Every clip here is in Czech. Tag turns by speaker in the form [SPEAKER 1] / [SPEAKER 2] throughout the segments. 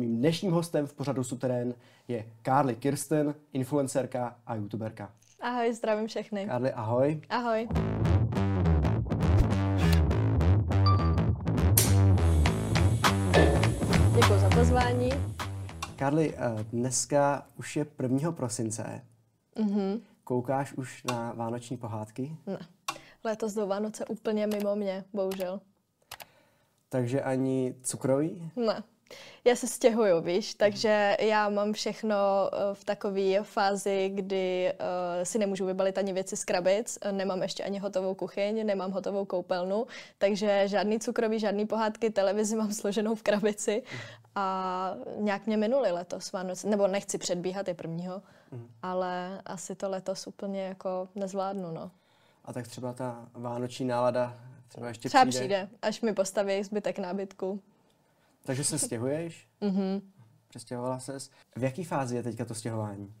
[SPEAKER 1] mým dnešním hostem v pořadu Suterén je Carly Kirsten, influencerka a youtuberka.
[SPEAKER 2] Ahoj, zdravím všechny.
[SPEAKER 1] Carly, ahoj.
[SPEAKER 2] Ahoj. Děkuji za pozvání.
[SPEAKER 1] Carly, eh, dneska už je 1. prosince.
[SPEAKER 2] Mhm.
[SPEAKER 1] Koukáš už na vánoční pohádky?
[SPEAKER 2] Ne. Letos do Vánoce úplně mimo mě, bohužel.
[SPEAKER 1] Takže ani cukroví?
[SPEAKER 2] Ne. Já se stěhuju, víš, takže já mám všechno eh, v takové fázi, kdy uh, si nemůžu vybalit ani věci z krabic, nemám ještě ani hotovou kuchyň, nemám hotovou koupelnu, takže žádný cukroví, žádný pohádky, televizi mám složenou v krabici a nějak mě minuli letos Vánoce, nebo nechci předbíhat, je prvního, mm. ale asi to letos úplně jako nezvládnu, no.
[SPEAKER 1] A tak třeba ta vánoční nálada třeba ještě
[SPEAKER 2] třeba
[SPEAKER 1] přijde?
[SPEAKER 2] přijde, až mi postaví zbytek nábytku.
[SPEAKER 1] Takže se stěhuješ?
[SPEAKER 2] Mhm.
[SPEAKER 1] Přestěhovala ses. V jaký fázi je teďka to stěhování?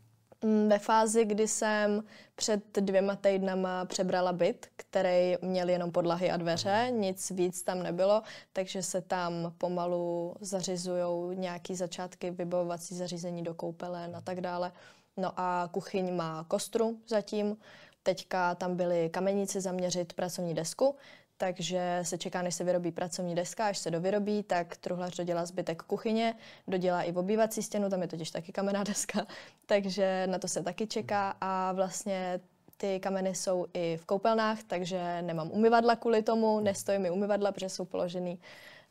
[SPEAKER 2] Mm, Ve fázi, kdy jsem před dvěma týdnama přebrala byt, který měl jenom podlahy a dveře, nic víc tam nebylo, takže se tam pomalu zařizují nějaký začátky, vybavovací zařízení do koupelen a tak dále. No a kuchyň má kostru zatím. Teďka tam byly kamenici zaměřit pracovní desku, takže se čeká, než se vyrobí pracovní deska, až se dovyrobí, tak truhlař dodělá zbytek kuchyně, dodělá i obývací stěnu, tam je totiž taky kamenná deska, takže na to se taky čeká a vlastně ty kameny jsou i v koupelnách, takže nemám umyvadla kvůli tomu, nestojí mi umyvadla, protože jsou položený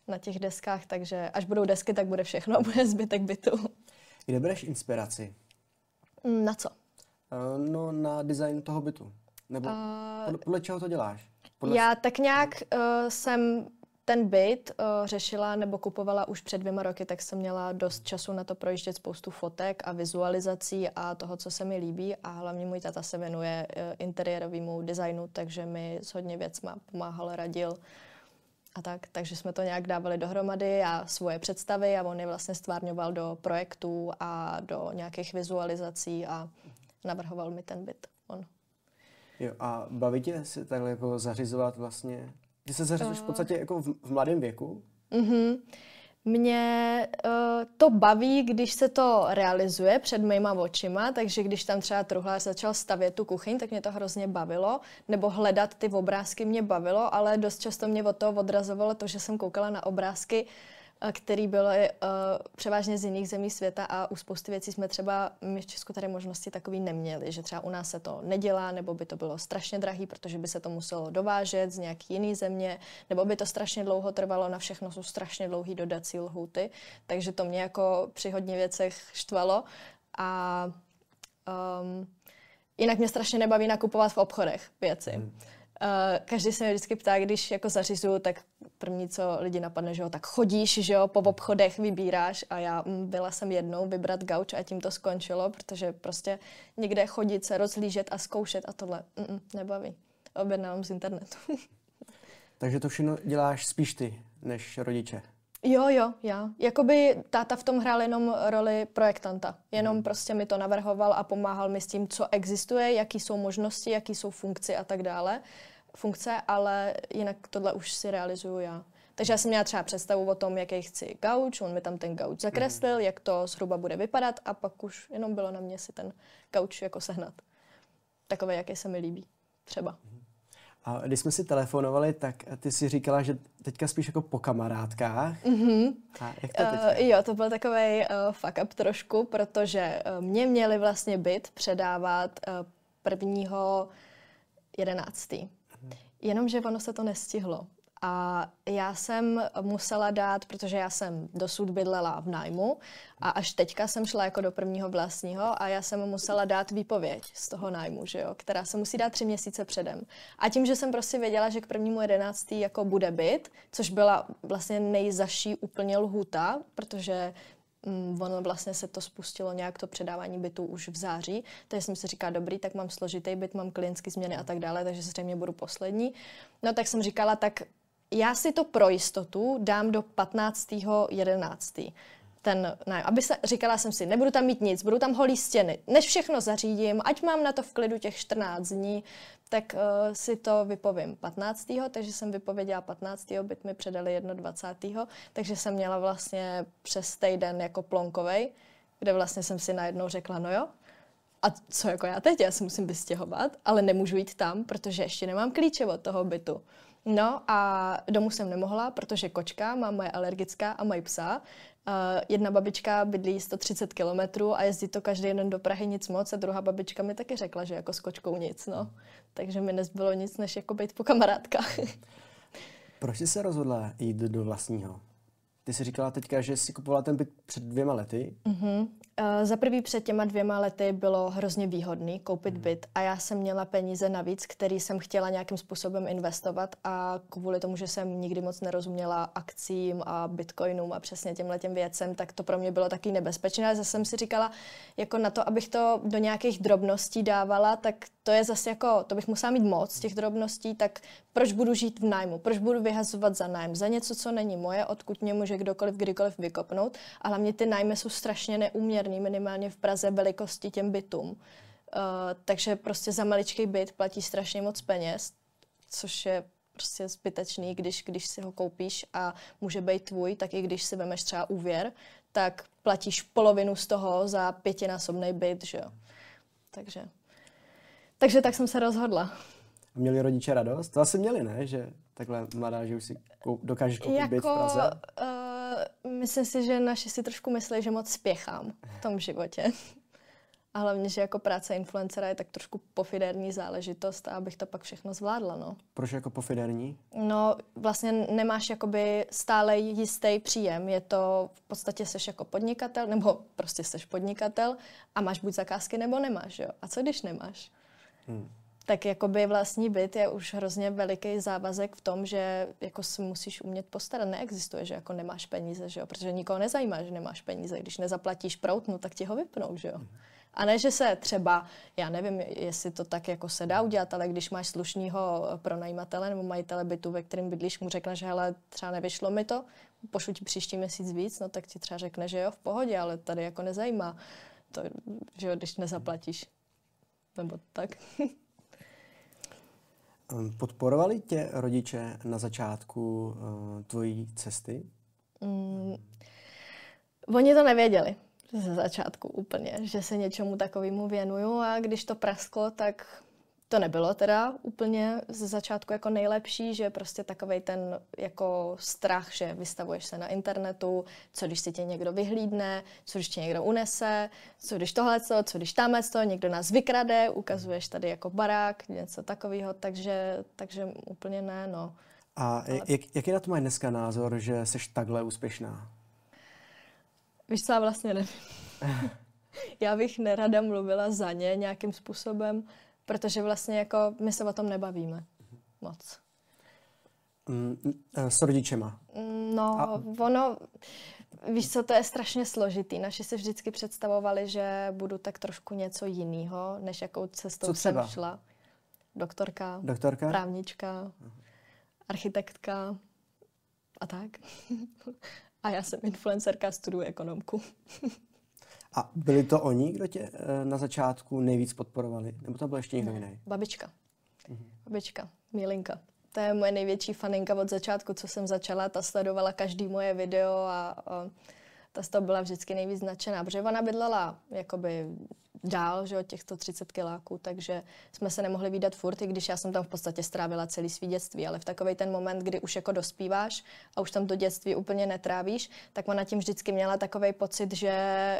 [SPEAKER 2] na těch deskách, takže až budou desky, tak bude všechno a bude zbytek bytu.
[SPEAKER 1] Kde bereš inspiraci?
[SPEAKER 2] Mm, Na co?
[SPEAKER 1] Eh, No, na design toho bytu. Nebo
[SPEAKER 2] A-
[SPEAKER 1] podle, podle čeho to děláš? Podle...
[SPEAKER 2] Já tak nějak uh, jsem ten byt uh, řešila nebo kupovala už před dvěma roky, tak jsem měla dost času na to projíždět spoustu fotek a vizualizací a toho, co se mi líbí a hlavně můj tata se věnuje uh, interiérovému designu, takže mi s hodně věcma pomáhal, radil a tak, takže jsme to nějak dávali dohromady a svoje představy a on je vlastně stvárňoval do projektů a do nějakých vizualizací a navrhoval mi ten byt. On.
[SPEAKER 1] Jo, a baví tě si takhle jako zařizovat vlastně? Ty se zařizuješ v podstatě jako v, v mladém věku?
[SPEAKER 2] Mhm. Mě uh, to baví, když se to realizuje před mýma očima, takže když tam třeba truhlář začal stavět tu kuchyň, tak mě to hrozně bavilo, nebo hledat ty obrázky mě bavilo, ale dost často mě od toho odrazovalo to, že jsem koukala na obrázky, eh, který byly uh, převážně z jiných zemí světa a u spousty věcí jsme třeba my v Česku tady možnosti takový neměli, že třeba u nás se to nedělá, nebo by to bylo strašně drahý, protože by se to muselo dovážet z nějaký jiný země, nebo by to strašně dlouho trvalo, na všechno jsou strašně dlouhý dodací lhuty, takže to mě jako při hodně věcech štvalo a um, jinak mě strašně nebaví nakupovat v obchodech věci.
[SPEAKER 1] Hmm.
[SPEAKER 2] Uh, každý se mě vždycky ptá, když jako zařizuju, tak první, co lidi napadne, že jo, tak chodíš, že jo, po obchodech vybíráš a já mm, byla jsem jednou vybrat gauč a tím to skončilo, protože prostě někde chodit se, rozhlížet a zkoušet a tohle mm, nebaví. Objednávám z internetu.
[SPEAKER 1] Takže to všechno děláš spíš ty, než rodiče.
[SPEAKER 2] Jo, jo, já. Jakoby táta v tom hrál jenom roli projektanta. Jenom prostě mi to navrhoval a pomáhal mi s tím, co existuje, jaký jsou možnosti, jaký jsou funkce a tak dále. Funkce, ale jinak tohle už si realizuju já. Takže já jsem měla třeba představu o tom, jaký chci gauč, on mi tam ten gauč zakreslil, mm. jak to zhruba bude vypadat a pak už jenom bylo na mě si ten gauč jako sehnat. Takové, jaký se mi líbí. Třeba.
[SPEAKER 1] A když jsme si telefonovali, tak ty si říkala, že teďka spíš jako po kamarádkách.
[SPEAKER 2] Mhm.
[SPEAKER 1] A jak to?
[SPEAKER 2] Uh, jo, to byl takový uh, fuck up trošku, protože uh, mě měli vlastně byt předávat uh, prvního jedenáctý. Jenomže ono se to nestihlo. A já jsem musela dát, protože já jsem dosud bydlela v nájmu a až teďka jsem šla jako do prvního vlastního a já jsem musela dát výpověď z toho nájmu, že jo, která se musí dát tři měsíce předem. A tím, že jsem prostě věděla, že k prvnímu jedenáctý jako bude byt, což byla vlastně nejzaší úplně lhuta, protože mm, ono vlastně se to spustilo nějak to předávání bytu už v září, takže jsem si říkala, dobrý, tak mám složitý byt, mám klientské změny a tak dále, takže zřejmě budu poslední. No tak jsem říkala, tak já si to pro jistotu dám do 15. 11. ten nájem. Aby se, říkala jsem si, nebudu tam mít nic, budu tam holí stěny. Než všechno zařídím, ať mám na to v klidu těch 14 dní, tak uh, si to vypovím 15. Takže jsem vypověděla 15. byt mi předali 21. Takže jsem měla vlastně přes týden jako plonkovej, kde vlastně jsem si najednou řekla, no jo, a co jako já teď? Já se musím vystěhovat, ale nemůžu jít tam, protože ještě nemám klíče od toho bytu. No a domů jsem nemohla, protože kočka, má moje alergická a mají psa. Uh, jedna babička bydlí 130 kilometrů a jezdí to každý den do Prahy nic moc a druhá babička mi taky řekla, že jako s kočkou nic, no. Takže mi nezbylo nic, než jako být po kamarádkách.
[SPEAKER 1] Proč jsi se rozhodla jít do vlastního? Ty jsi říkala teďka, že jsi kupovala ten byt před dvěma lety.
[SPEAKER 2] Uh-huh. Uh, za prvý před těma dvěma lety bylo hrozně výhodný koupit uh-huh. byt a já jsem měla peníze navíc, který jsem chtěla nějakým způsobem investovat a kvůli tomu, že jsem nikdy moc nerozuměla akcím a bitcoinům a přesně těmhle těm věcem, tak to pro mě bylo taky nebezpečné. Zase jsem si říkala, jako na to, abych to do nějakých drobností dávala, tak to je zase jako, to bych musela mít moc těch drobností, tak proč budu žít v nájmu, proč budu vyhazovat za nájem, za něco, co není moje, odkud mě může kdokoliv kdykoliv vykopnout. A hlavně ty nájmy jsou strašně neúměrný, minimálně v Praze velikosti těm bytům. Uh, takže prostě za maličký byt platí strašně moc peněz, což je prostě zbytečný, když, když si ho koupíš a může být tvůj, tak i když si vemeš třeba úvěr, tak platíš polovinu z toho za pětinásobný byt, že jo. Takže, takže tak jsem se rozhodla.
[SPEAKER 1] Měli rodiče radost? To asi měli, ne? Že takhle mladá, že už si kou- dokážeš koupit jako, byt v jako, Praze?
[SPEAKER 2] Uh, myslím si, že naši si trošku myslí, že moc spěchám v tom životě. A hlavně, že jako práce influencera je tak trošku pofiderní záležitost a abych to pak všechno zvládla, no.
[SPEAKER 1] Proč jako pofiderní?
[SPEAKER 2] No, vlastně nemáš jakoby stále jistý příjem. Je to, v podstatě seš jako podnikatel, nebo prostě seš podnikatel a máš buď zakázky, nebo nemáš, jo. A co když nemáš? Hmm tak jakoby vlastní byt je už hrozně veliký závazek v tom, že jako si musíš umět postarat. Neexistuje, že jako nemáš peníze, že jo? protože nikoho nezajímá, že nemáš peníze. Když nezaplatíš prout, no tak ti ho vypnou, že jo. A ne, že se třeba, já nevím, jestli to tak jako se dá udělat, ale když máš slušného pronajímatele nebo majitele bytu, ve kterém bydlíš, mu řekneš, že hele, třeba nevyšlo mi to, pošlu ti příští měsíc víc, no tak ti třeba řekne, že jo, v pohodě, ale tady jako nezajímá to, že jo, když nezaplatíš. Nebo tak.
[SPEAKER 1] Ehm, podporovali tě rodiče na začátku uh, tvojí cesty? Mm,
[SPEAKER 2] oni to nevěděli ze začátku úplně, že se něčemu takovému věnuju a když to prasklo, tak to nebylo teda úplně ze začátku jako nejlepší, že prostě takový ten jako strach, že vystavuješ se na internetu, co když si tě někdo vyhlídne, co když tě někdo unese, co když tohle, co, co když tamhle to, někdo nás vykrade, ukazuješ tady jako barák, něco takového, takže, takže úplně ne, no.
[SPEAKER 1] A Ale... jak, jaký na to mají dneska názor, že jsi takhle úspěšná?
[SPEAKER 2] Víš co, já vlastně nevím. já bych nerada mluvila za ně nějakým způsobem, protože vlastně jako my se o tom nebavíme moc.
[SPEAKER 1] Mm, eh, s rodičema?
[SPEAKER 2] No, A... ono, víš co, to je strašně složitý. Naši si vždycky představovali, že budu tak trošku něco jiného, než jakou cestou jsem šla. Doktorka,
[SPEAKER 1] Doktorka?
[SPEAKER 2] právnička, architektka a tak. a já jsem influencerka, studuji ekonomku.
[SPEAKER 1] A byli to oni, kdo tě eh, na začátku nejvíc podporovali? Nebo to byl ještě někdo jiný?
[SPEAKER 2] Babička. Mhm. Babička, Milinka. To je moje největší faninka od začátku, co jsem začala. Ta sledovala každý moje video a, a ta z toho byla vždycky nejvíc značená, protože ona bydlela jakoby dál, že od těch 130 kiláků, takže jsme se nemohli výdat furt, i když já jsem tam v podstatě strávila celý svý dětství, ale v takový ten moment, kdy už jako dospíváš a už tam to dětství úplně netrávíš, tak ona tím vždycky měla takový pocit, že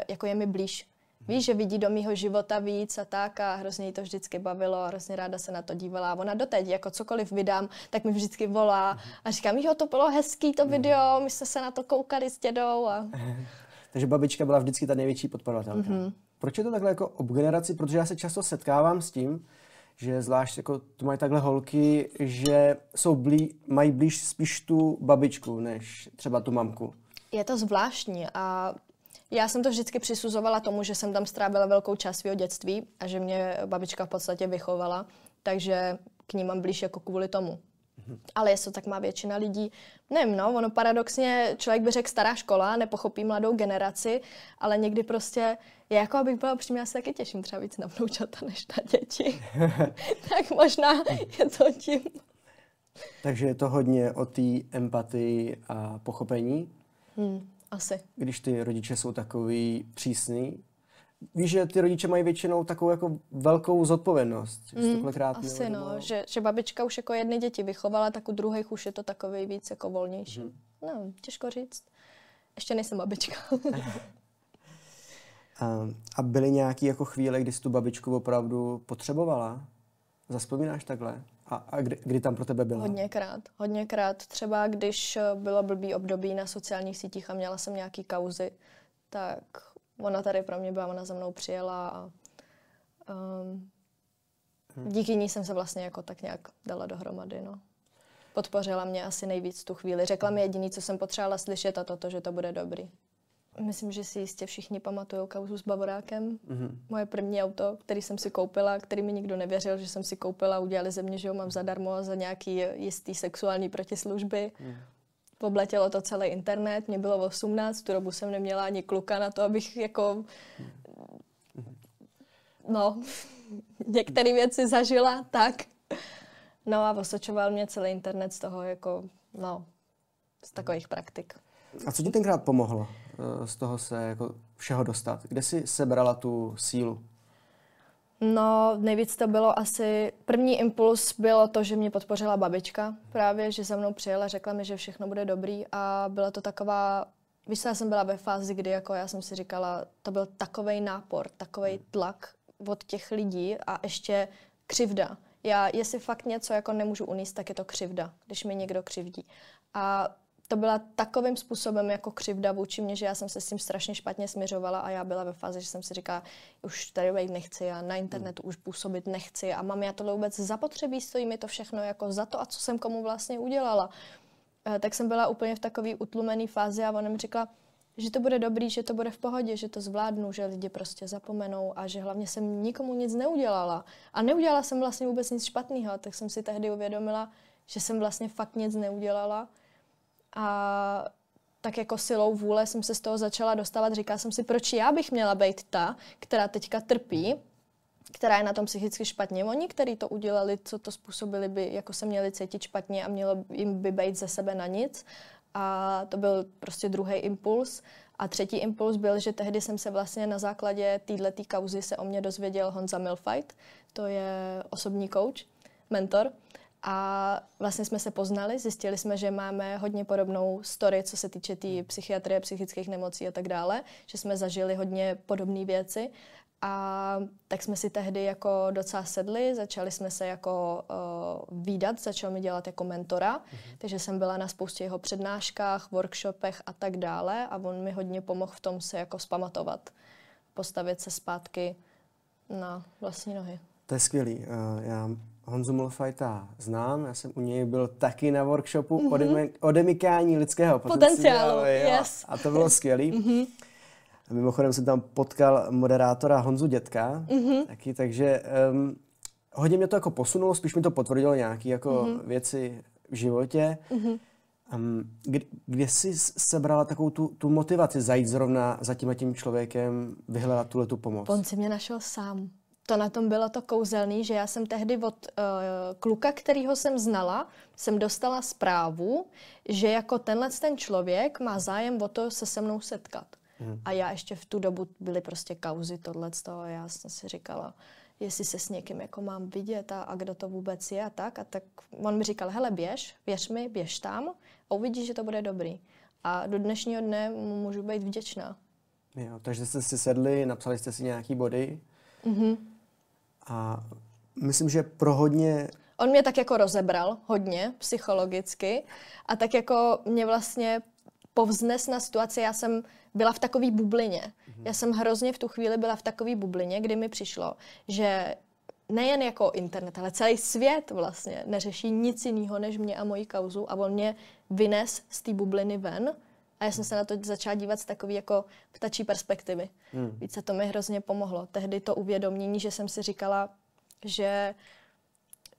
[SPEAKER 2] jako je mi blíž, Víš, že vidí do mýho života víc a tak a hrozně jí to vždycky bavilo a hrozně ráda se na to dívala. A ona doteď, jako cokoliv vydám, tak mi vždycky volá a říká, jo, to bylo hezký to video, my jsme se na to koukali s dědou. A...
[SPEAKER 1] Takže babička byla vždycky ta největší podporovatelka. Mm-hmm. Proč je to takhle jako ob generaci? Protože já se často setkávám s tím, že zvlášť jako to mají takhle holky, že jsou blí, mají blíž spíš tu babičku, než třeba tu mamku.
[SPEAKER 2] Je to zvláštní a já jsem to vždycky přisuzovala tomu, že jsem tam strávila velkou část svého dětství a že mě babička v podstatě vychovala, takže k ní mám blíž jako kvůli tomu. Ale jestli to tak má většina lidí, nevím, no, ono paradoxně, člověk by řekl stará škola, nepochopí mladou generaci, ale někdy prostě, já jako abych byla upřímná, se taky těším třeba víc na vnoučata než na děti. tak možná je to tím.
[SPEAKER 1] Takže je to hodně o té empatii a pochopení?
[SPEAKER 2] Hmm, asi.
[SPEAKER 1] Když ty rodiče jsou takový přísný, víš, že ty rodiče mají většinou takovou jako velkou zodpovědnost.
[SPEAKER 2] Mm, asi no, že, že babička už jako jedny děti vychovala, tak u druhých už je to takový víc jako volnější. Mm. No, těžko říct. Ještě nejsem babička.
[SPEAKER 1] a, a byly nějaké jako chvíle, kdy jsi tu babičku opravdu potřebovala? Zaspomínáš takhle? A, a kdy, kdy tam pro tebe byla?
[SPEAKER 2] Hodněkrát. Hodněkrát. Třeba když bylo blbý období na sociálních sítích a měla jsem nějaký kauzy, tak ona tady pro mě byla, ona za mnou přijela a um, díky ní jsem se vlastně jako tak nějak dala dohromady, no. Podpořila mě asi nejvíc tu chvíli. Řekla mi jediný, co jsem potřebovala slyšet a toto, že to bude dobrý. Myslím, že si jistě všichni pamatují kauzu s Bavorákem. Mm-hmm. Moje první auto, který jsem si koupila, který mi nikdo nevěřil, že jsem si koupila, udělali ze mě, že ho mám zadarmo za nějaký jistý sexuální protislužby. Mm. Obletělo to celý internet, mě bylo 18, tu dobu jsem neměla ani kluka na to, abych jako... No, některé věci zažila, tak. No a osočoval mě celý internet z toho, jako, no, z takových praktik.
[SPEAKER 1] A co ti tenkrát pomohlo z toho se jako všeho dostat? Kde jsi sebrala tu sílu?
[SPEAKER 2] No, nejvíc to bylo asi, první impuls bylo to, že mě podpořila babička právě, že za mnou přijela, řekla mi, že všechno bude dobrý a byla to taková, víš, já jsem byla ve fázi, kdy jako já jsem si říkala, to byl takový nápor, takový tlak od těch lidí a ještě křivda. Já, jestli fakt něco jako nemůžu uníst, tak je to křivda, když mi někdo křivdí. A to byla takovým způsobem jako křivda vůči mě, že já jsem se s tím strašně špatně směřovala a já byla ve fázi, že jsem si říkala, už tady být nechci a na internetu už působit nechci a mám já tohle vůbec zapotřebí, stojí mi to všechno jako za to a co jsem komu vlastně udělala. E, tak jsem byla úplně v takové utlumené fázi a ona mi řekla, že to bude dobrý, že to bude v pohodě, že to zvládnu, že lidi prostě zapomenou a že hlavně jsem nikomu nic neudělala. A neudělala jsem vlastně vůbec nic špatného, tak jsem si tehdy uvědomila, že jsem vlastně fakt nic neudělala a tak jako silou vůle jsem se z toho začala dostávat. Říkala jsem si, proč já bych měla být ta, která teďka trpí, která je na tom psychicky špatně. Oni, kteří to udělali, co to způsobili, by jako se měli cítit špatně a mělo jim by být ze sebe na nic. A to byl prostě druhý impuls. A třetí impuls byl, že tehdy jsem se vlastně na základě této kauzy se o mě dozvěděl Honza Milfight, to je osobní coach, mentor. A vlastně jsme se poznali, zjistili jsme, že máme hodně podobnou story, co se týče té tý psychiatrie, psychických nemocí a tak dále, že jsme zažili hodně podobné věci. A tak jsme si tehdy jako docela sedli, začali jsme se jako uh, výdat, začal mi dělat jako mentora, mm-hmm. takže jsem byla na spoustě jeho přednáškách, workshopech a tak dále a on mi hodně pomohl v tom se jako spamatovat, postavit se zpátky na vlastní nohy.
[SPEAKER 1] To je skvělý. Uh, já Honzu Mulfajta znám, já jsem u něj byl taky na workshopu mm-hmm. odemykání lidského
[SPEAKER 2] potenciálu. potenciálu
[SPEAKER 1] yes. A to bylo skvělý. Mm-hmm. A mimochodem jsem tam potkal moderátora Honzu Dětka, mm-hmm. taky, takže um, hodně mě to jako posunulo, spíš mi to potvrdilo nějaké jako mm-hmm. věci v životě. Mm-hmm. Um, kde, kde jsi sebrala takovou tu, tu motivaci zajít zrovna za tím a tím člověkem, vyhledat tuhle tu pomoc?
[SPEAKER 2] On si mě našel sám to na tom bylo to kouzelný, že já jsem tehdy od uh, kluka, kterýho jsem znala, jsem dostala zprávu, že jako tenhle ten člověk má zájem o to se se mnou setkat. Hmm. A já ještě v tu dobu byly prostě kauzy tohle a já jsem si říkala, jestli se s někým jako mám vidět a, a kdo to vůbec je a tak. A tak on mi říkal, hele běž, věř mi, běž tam a uvidíš, že to bude dobrý. A do dnešního dne mu můžu být vděčná.
[SPEAKER 1] Jo, takže jste si sedli, napsali jste si nějaký body. Mm-hmm. A myslím, že pro hodně...
[SPEAKER 2] On mě tak jako rozebral hodně psychologicky a tak jako mě vlastně povznes na situaci, já jsem byla v takové bublině. Mm-hmm. Já jsem hrozně v tu chvíli byla v takové bublině, kdy mi přišlo, že nejen jako internet, ale celý svět vlastně neřeší nic jiného než mě a moji kauzu a on mě vynes z té bubliny ven a já jsem se na to začala dívat z takové jako ptačí perspektivy. Hmm. Více to mi hrozně pomohlo. Tehdy to uvědomění, že jsem si říkala, že,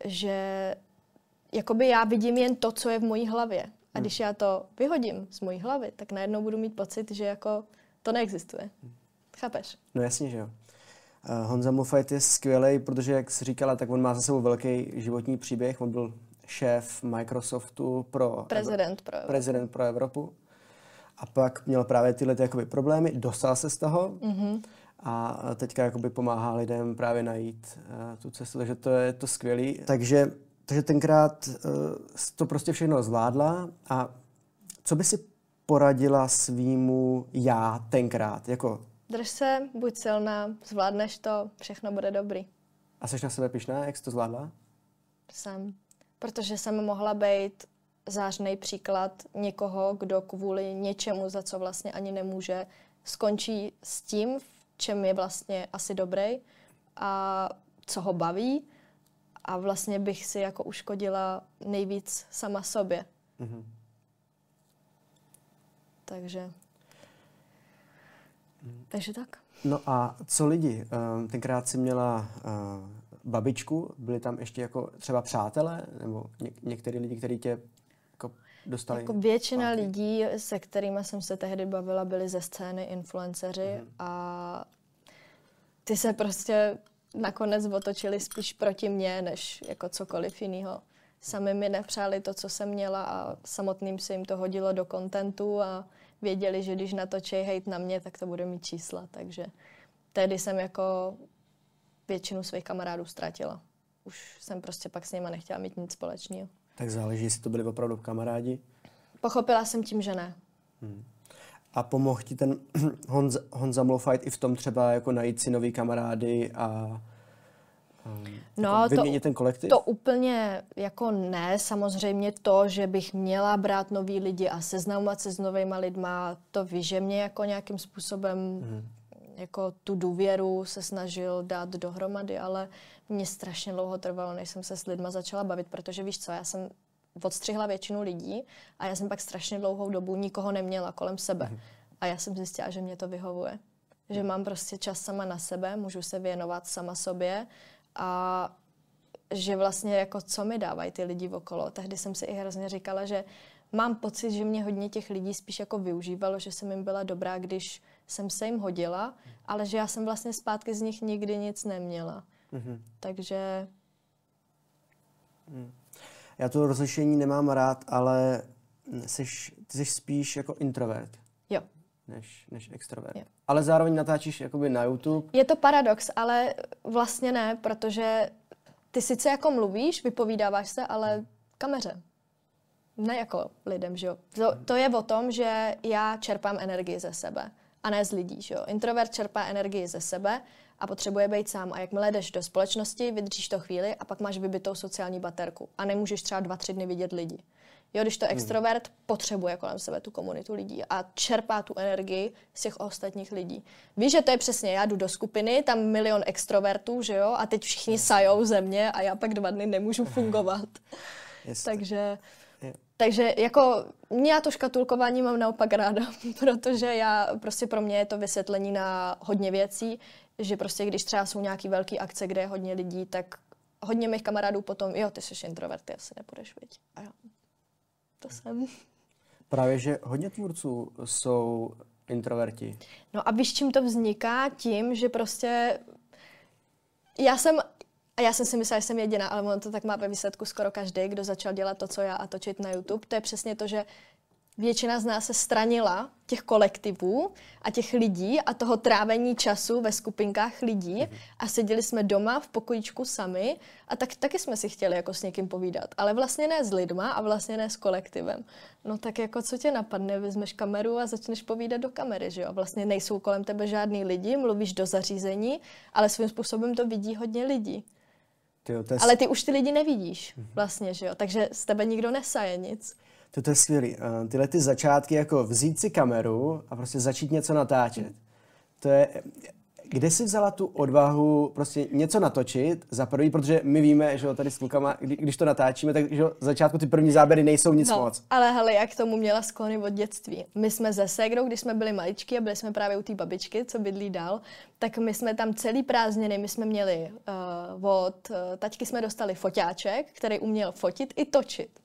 [SPEAKER 2] že jakoby já vidím jen to, co je v mojí hlavě. A když já to vyhodím z mojí hlavy, tak najednou budu mít pocit, že jako to neexistuje. Chápeš?
[SPEAKER 1] No jasně, že jo. Uh, Honza Mufajt je skvělý, protože, jak jsi říkala, tak on má za sebou velký životní příběh. On byl šéf Microsoftu pro...
[SPEAKER 2] Prezident pro Evropu.
[SPEAKER 1] Prezident pro Evropu. A pak měl právě tyhle ty, jakoby, problémy, dostal se z toho mm-hmm. a teďka jakoby pomáhá lidem právě najít uh, tu cestu, takže to je to skvělý. Takže, takže tenkrát uh, to prostě všechno zvládla a co by si poradila svýmu já tenkrát? Jako...
[SPEAKER 2] Drž se, buď silná, zvládneš to, všechno bude dobrý.
[SPEAKER 1] A jsi na sebe pišná, jak jsi to zvládla?
[SPEAKER 2] Jsem. Protože jsem mohla být zářný příklad někoho, kdo kvůli něčemu, za co vlastně ani nemůže, skončí s tím, v čem je vlastně asi dobrý a co ho baví a vlastně bych si jako uškodila nejvíc sama sobě. Mm-hmm. Takže... Takže tak.
[SPEAKER 1] No a co lidi? Ehm, tenkrát si měla eh, babičku, byli tam ještě jako třeba přátelé, nebo ně- některý lidi, kteří tě dostali?
[SPEAKER 2] Jako většina zpátky? lidí, se kterými jsem se tehdy bavila, byli ze scény influenceři mm. a ty se prostě nakonec otočili spíš proti mně, než jako cokoliv jiného. Sami mi nepřáli to, co jsem měla a samotným se jim to hodilo do kontentu a věděli, že když natočí hejt na mě, tak to bude mít čísla. Takže tehdy jsem jako většinu svých kamarádů ztratila. Už jsem prostě pak s nima nechtěla mít nic společného.
[SPEAKER 1] Tak záleží, jestli to byli opravdu kamarádi?
[SPEAKER 2] Pochopila jsem tím, že ne. Hmm.
[SPEAKER 1] A pomohl ti ten Honza, Honza Mlofajt i v tom třeba jako najít si nový kamarády a
[SPEAKER 2] no,
[SPEAKER 1] jako to, ten kolektiv?
[SPEAKER 2] To úplně jako ne, samozřejmě to, že bych měla brát nový lidi a seznamovat se s novýma lidma, to ví, že mě jako nějakým způsobem hmm jako tu důvěru se snažil dát dohromady, ale mě strašně dlouho trvalo, než jsem se s lidma začala bavit, protože víš co, já jsem odstřihla většinu lidí a já jsem pak strašně dlouhou dobu nikoho neměla kolem sebe. Mm-hmm. A já jsem zjistila, že mě to vyhovuje. Že mám prostě čas sama na sebe, můžu se věnovat sama sobě a že vlastně jako co mi dávají ty lidi okolo. Tehdy jsem si i hrozně říkala, že mám pocit, že mě hodně těch lidí spíš jako využívalo, že jsem jim byla dobrá, když jsem se jim hodila, ale že já jsem vlastně zpátky z nich nikdy nic neměla. Mm-hmm. Takže...
[SPEAKER 1] Mm. Já to rozlišení nemám rád, ale jsi, ty jsi spíš jako introvert.
[SPEAKER 2] Jo.
[SPEAKER 1] Než, než extrovert. Jo. Ale zároveň natáčíš jakoby na YouTube.
[SPEAKER 2] Je to paradox, ale vlastně ne, protože ty sice jako mluvíš, vypovídáváš se, ale kameře. Ne jako lidem, že jo. To, to je o tom, že já čerpám energii ze sebe a ne z lidí. Že jo? Introvert čerpá energii ze sebe a potřebuje být sám. A jakmile jdeš do společnosti, vydržíš to chvíli a pak máš vybitou sociální baterku a nemůžeš třeba dva, tři dny vidět lidi. Jo, když to hmm. extrovert hmm. potřebuje kolem sebe tu komunitu lidí a čerpá tu energii z těch ostatních lidí. Víš, že to je přesně, já jdu do skupiny, tam milion extrovertů, že jo, a teď všichni sajou ze mě a já pak dva dny nemůžu fungovat. Takže takže jako mě já to škatulkování mám naopak ráda, protože já prostě pro mě je to vysvětlení na hodně věcí, že prostě když třeba jsou nějaký velký akce, kde je hodně lidí, tak hodně mých kamarádů potom, jo, ty jsi introvert, ty asi nepůjdeš, viď? A jo, to jsem.
[SPEAKER 1] Právě, že hodně tvůrců jsou introverti.
[SPEAKER 2] No a víš, čím to vzniká? Tím, že prostě já jsem a já jsem si myslela, že jsem jediná, ale ono to tak má ve výsledku skoro každý, kdo začal dělat to, co já a točit na YouTube. To je přesně to, že většina z nás se stranila těch kolektivů a těch lidí a toho trávení času ve skupinkách lidí mm-hmm. a seděli jsme doma v pokojičku sami a tak, taky jsme si chtěli jako s někým povídat, ale vlastně ne s lidma a vlastně ne s kolektivem. No tak jako co tě napadne, vezmeš kameru a začneš povídat do kamery, že jo? Vlastně nejsou kolem tebe žádný lidi, mluvíš do zařízení, ale svým způsobem to vidí hodně lidí. Tyjo, je... Ale ty už ty lidi nevidíš mm-hmm. vlastně, že jo? Takže z tebe nikdo nesaje nic.
[SPEAKER 1] To, to je skvělý. Uh, tyhle ty začátky, jako vzít si kameru a prostě začít něco natáčet. Mm. To je, kde jsi vzala tu odvahu prostě něco natočit za prvý, protože my víme, že jo, tady s klukama, kdy, když to natáčíme, tak že jo, začátku ty první záběry nejsou nic
[SPEAKER 2] no,
[SPEAKER 1] moc.
[SPEAKER 2] Ale hele, jak tomu měla sklony od dětství. My jsme ze Segrou, když jsme byli maličky a byli jsme právě u té babičky, co bydlí dál, tak my jsme tam celý prázdniny, my jsme měli uh, od uh, taťky jsme dostali foťáček, který uměl fotit i točit.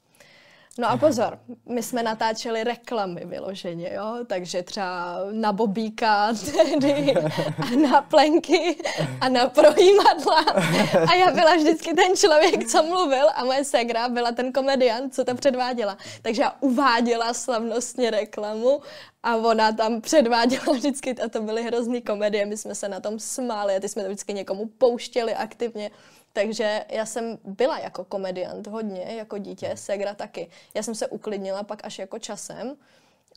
[SPEAKER 2] No a pozor, my jsme natáčeli reklamy vyloženě, jo, takže třeba na bobíka tedy a na plenky a na projímadla a já byla vždycky ten člověk, co mluvil a moje segra byla ten komediant, co to předváděla. Takže já uváděla slavnostně reklamu a ona tam předváděla vždycky, a to byly hrozný komedie, my jsme se na tom smáli a ty jsme to vždycky někomu pouštěli aktivně. Takže já jsem byla jako komediant hodně, jako dítě, Segra taky. Já jsem se uklidnila pak až jako časem,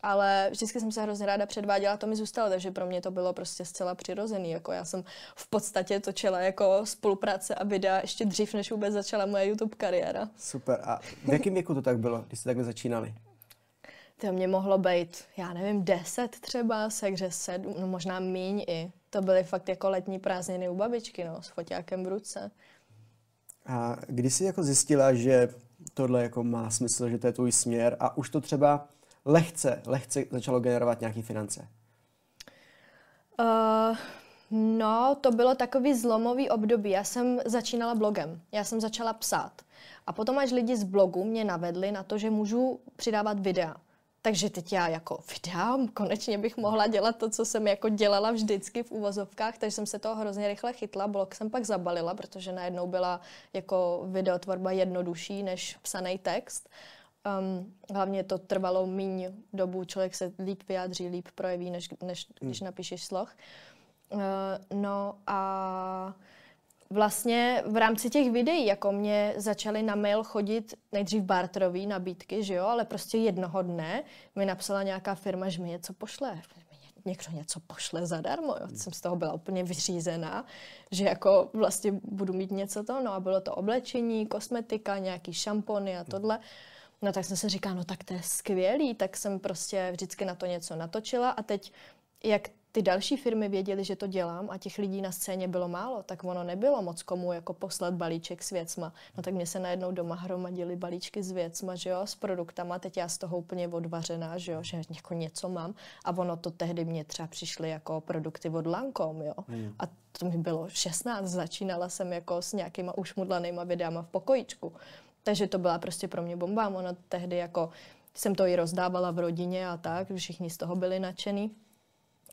[SPEAKER 2] ale vždycky jsem se hrozně ráda předváděla, to mi zůstalo, takže pro mě to bylo prostě zcela přirozený. Jako já jsem v podstatě točila jako spolupráce a videa ještě dřív, než vůbec začala moje YouTube kariéra.
[SPEAKER 1] Super. A v jakém věku to tak bylo, když jste takhle začínali?
[SPEAKER 2] To mě mohlo být, já nevím, deset třeba, sekře sedm, no možná míň i. To byly fakt jako letní prázdniny u babičky, no, s foťákem v ruce.
[SPEAKER 1] A kdy jsi jako zjistila, že tohle jako má smysl, že to je tvůj směr a už to třeba lehce, lehce začalo generovat nějaké finance?
[SPEAKER 2] Uh, no, to bylo takový zlomový období. Já jsem začínala blogem. Já jsem začala psát. A potom až lidi z blogu mě navedli na to, že můžu přidávat videa. Takže teď já jako vydám, konečně bych mohla dělat to, co jsem jako dělala vždycky v uvozovkách, takže jsem se toho hrozně rychle chytla, blog jsem pak zabalila, protože najednou byla jako videotvorba jednodušší než psaný text. Um, hlavně to trvalo míň dobu, člověk se líp vyjádří, líp projeví, než, než když hmm. napíšeš sloh. Uh, no a vlastně v rámci těch videí, jako mě začaly na mail chodit nejdřív barterový nabídky, že jo, ale prostě jednoho dne mi napsala nějaká firma, že mi něco pošle. Někdo něco pošle zadarmo, jo. Jsem z toho byla úplně vyřízená, že jako vlastně budu mít něco to, no a bylo to oblečení, kosmetika, nějaký šampony a tohle. No tak jsem se říkala, no tak to je skvělý, tak jsem prostě vždycky na to něco natočila a teď jak ty další firmy věděly, že to dělám a těch lidí na scéně bylo málo, tak ono nebylo moc komu jako poslat balíček s věcma. No tak mě se najednou doma hromadily balíčky s věcma, že jo, s produktama, teď já z toho úplně odvařená, že jo, že jako něco mám a ono to tehdy mě třeba přišly jako produkty od Lancome, jo. Mm. A to mi bylo 16, začínala jsem jako s nějakýma ušmudlanýma videama v pokojičku. Takže to byla prostě pro mě bomba. Ono tehdy jako jsem to i rozdávala v rodině a tak, všichni z toho byli nadšený.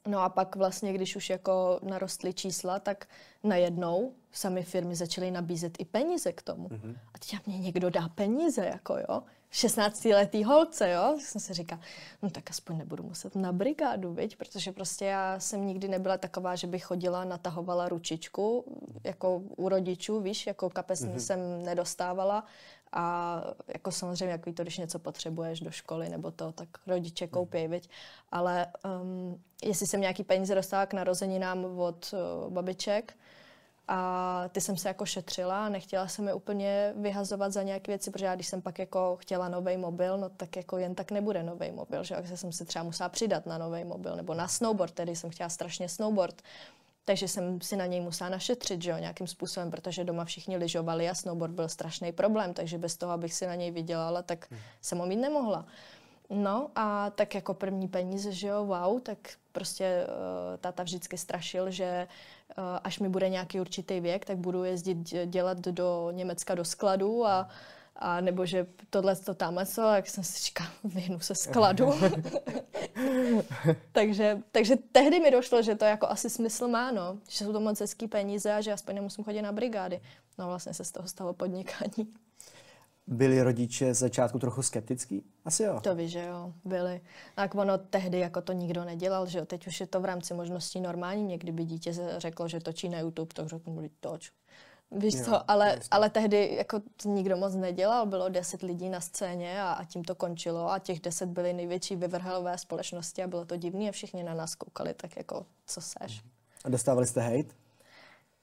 [SPEAKER 2] No a pak vlastně, když už jako narostly čísla, tak najednou sami firmy začaly nabízet i peníze k tomu. Mm-hmm. A teď mě někdo dá peníze, jako jo. 16-letý holce, jo. Jsem si říkal, no tak aspoň nebudu muset na brigádu, viď? protože prostě já jsem nikdy nebyla taková, že bych chodila, natahovala ručičku, jako u rodičů, víš, jako kapesní mm-hmm. jsem nedostávala. A jako samozřejmě, jako to, když něco potřebuješ do školy nebo to, tak rodiče koupí, viď? Ale um, jestli jsem nějaký peníze dostala k narozeninám od uh, babiček, a ty jsem se jako šetřila a nechtěla jsem je úplně vyhazovat za nějaké věci, protože já když jsem pak jako chtěla nový mobil, no tak jako jen tak nebude nový mobil, že takže jsem se třeba musela přidat na nový mobil nebo na snowboard, tedy jsem chtěla strašně snowboard. Takže jsem si na něj musela našetřit, že jo, nějakým způsobem, protože doma všichni lyžovali a snowboard byl strašný problém, takže bez toho, abych si na něj vydělala, tak hmm. jsem ho mít nemohla. No a tak jako první peníze, že jo, wow, tak prostě uh, táta vždycky strašil, že uh, až mi bude nějaký určitý věk, tak budu jezdit dělat do Německa do skladu a a nebo že tohle to tam co, jak jsem si říkal, vyhnu se skladu. takže, takže tehdy mi došlo, že to jako asi smysl má, no. Že jsou to moc hezký peníze a že aspoň nemusím chodit na brigády. No vlastně se z toho stalo podnikání.
[SPEAKER 1] Byli rodiče z začátku trochu skeptický? Asi jo.
[SPEAKER 2] To víš, že jo, byli. Tak ono tehdy jako to nikdo nedělal, že jo. Teď už je to v rámci možností normální. Někdy by dítě řeklo, že točí na YouTube, tak řeknu, toč. Víš jo, co, ale, ale tehdy jako to nikdo moc nedělal, bylo deset lidí na scéně a, a tím to končilo a těch deset byly největší vyvrhelové společnosti a bylo to divný a všichni na nás koukali, tak jako co seš.
[SPEAKER 1] A dostávali jste hate?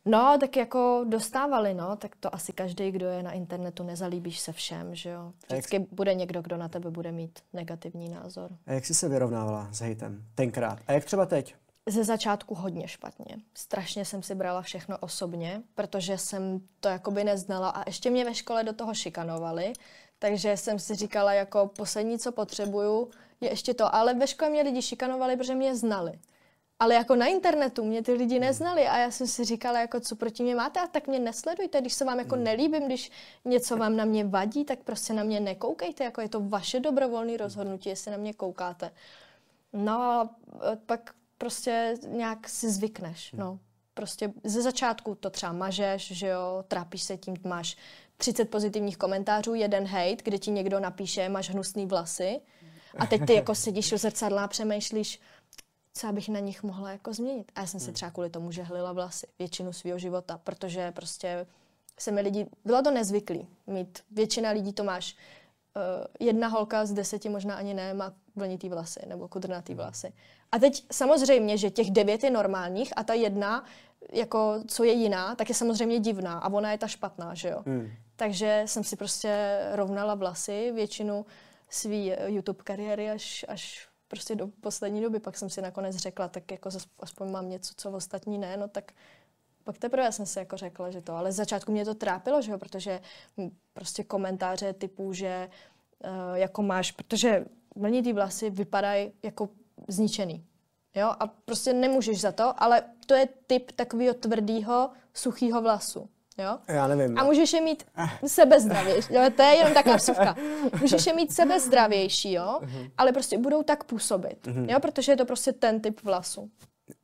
[SPEAKER 2] No, tak jako dostávali, no, tak to asi každý, kdo je na internetu, nezalíbíš se všem, že jo. Vždycky jak... bude někdo, kdo na tebe bude mít negativní názor.
[SPEAKER 1] A jak jsi se vyrovnávala s hejtem tenkrát? A jak třeba teď?
[SPEAKER 2] Ze začátku hodně špatně. Strašně jsem si brala všechno osobně, protože jsem to jakoby neznala a ještě mě ve škole do toho šikanovali, takže jsem si říkala, jako poslední, co potřebuju, je ještě to. Ale ve škole mě lidi šikanovali, protože mě znali. Ale jako na internetu mě ty lidi neznali a já jsem si říkala, jako co proti mě máte a tak mě nesledujte, když se vám jako hmm. nelíbím, když něco vám na mě vadí, tak prostě na mě nekoukejte, jako je to vaše dobrovolné rozhodnutí, jestli na mě koukáte. No a pak prostě nějak si zvykneš, no. Prostě ze začátku to třeba mažeš, že jo, trápíš se tím, máš 30 pozitivních komentářů, jeden hate, kde ti někdo napíše, máš hnusný vlasy a teď ty jako sedíš u zrcadla a přemýšlíš, co bych na nich mohla jako změnit. A já jsem se hmm. třeba kvůli tomu žehlila vlasy většinu svého života, protože prostě se mi lidi, bylo to nezvyklý mít, většina lidí to máš, uh, jedna holka z deseti možná ani ne, má vlnitý vlasy nebo kudrnatý hmm. vlasy. A teď samozřejmě, že těch devět je normálních a ta jedna, jako co je jiná, tak je samozřejmě divná a ona je ta špatná, že jo. Hmm. Takže jsem si prostě rovnala vlasy většinu svý YouTube kariéry až, až prostě do poslední doby. Pak jsem si nakonec řekla, tak jako aspoň mám něco, co ostatní ne, no tak pak teprve jsem si jako řekla, že to, ale z začátku mě to trápilo, že jo, protože prostě komentáře typu, že uh, jako máš, protože mlnitý vlasy vypadají jako zničený. Jo, a prostě nemůžeš za to, ale to je typ takového tvrdého, suchého vlasu. Jo?
[SPEAKER 1] Já nevím.
[SPEAKER 2] A můžeš je mít sebezdravější. Jo? To je jenom taková vsuvka. Můžeš je mít sebezdravější, jo? Uh-huh. ale prostě budou tak působit. Uh-huh. Jo? Protože je to prostě ten typ vlasu.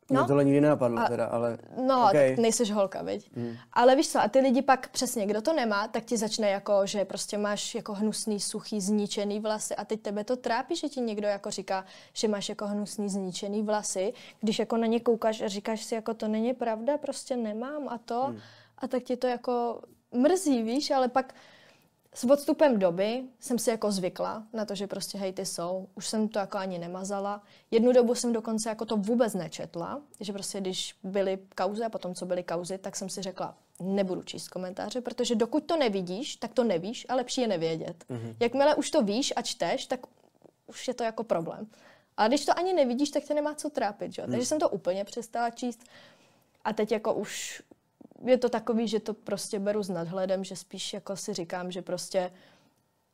[SPEAKER 1] No? Mě tohle nikdy nenapadlo, a, teda, ale...
[SPEAKER 2] No, okay. tak nejseš holka, viď? Mm. Ale víš co, a ty lidi pak přesně, kdo to nemá, tak ti začne jako, že prostě máš jako hnusný, suchý, zničený vlasy a teď tebe to trápí, že ti někdo jako říká, že máš jako hnusný, zničený vlasy, když jako na ně koukáš a říkáš si, jako to není pravda, prostě nemám a to. Mm a tak ti to jako mrzí, víš, ale pak s odstupem doby jsem si jako zvykla na to, že prostě hejty jsou. Už jsem to jako ani nemazala. Jednu dobu jsem dokonce jako to vůbec nečetla, že prostě když byly kauzy a potom co byly kauzy, tak jsem si řekla, nebudu číst komentáře, protože dokud to nevidíš, tak to nevíš a lepší je nevědět. Mm-hmm. Jakmile už to víš a čteš, tak už je to jako problém. A když to ani nevidíš, tak tě nemá co trápit, že? Mm. Takže jsem to úplně přestala číst. A teď jako už je to takový, že to prostě beru s nadhledem, že spíš jako si říkám, že prostě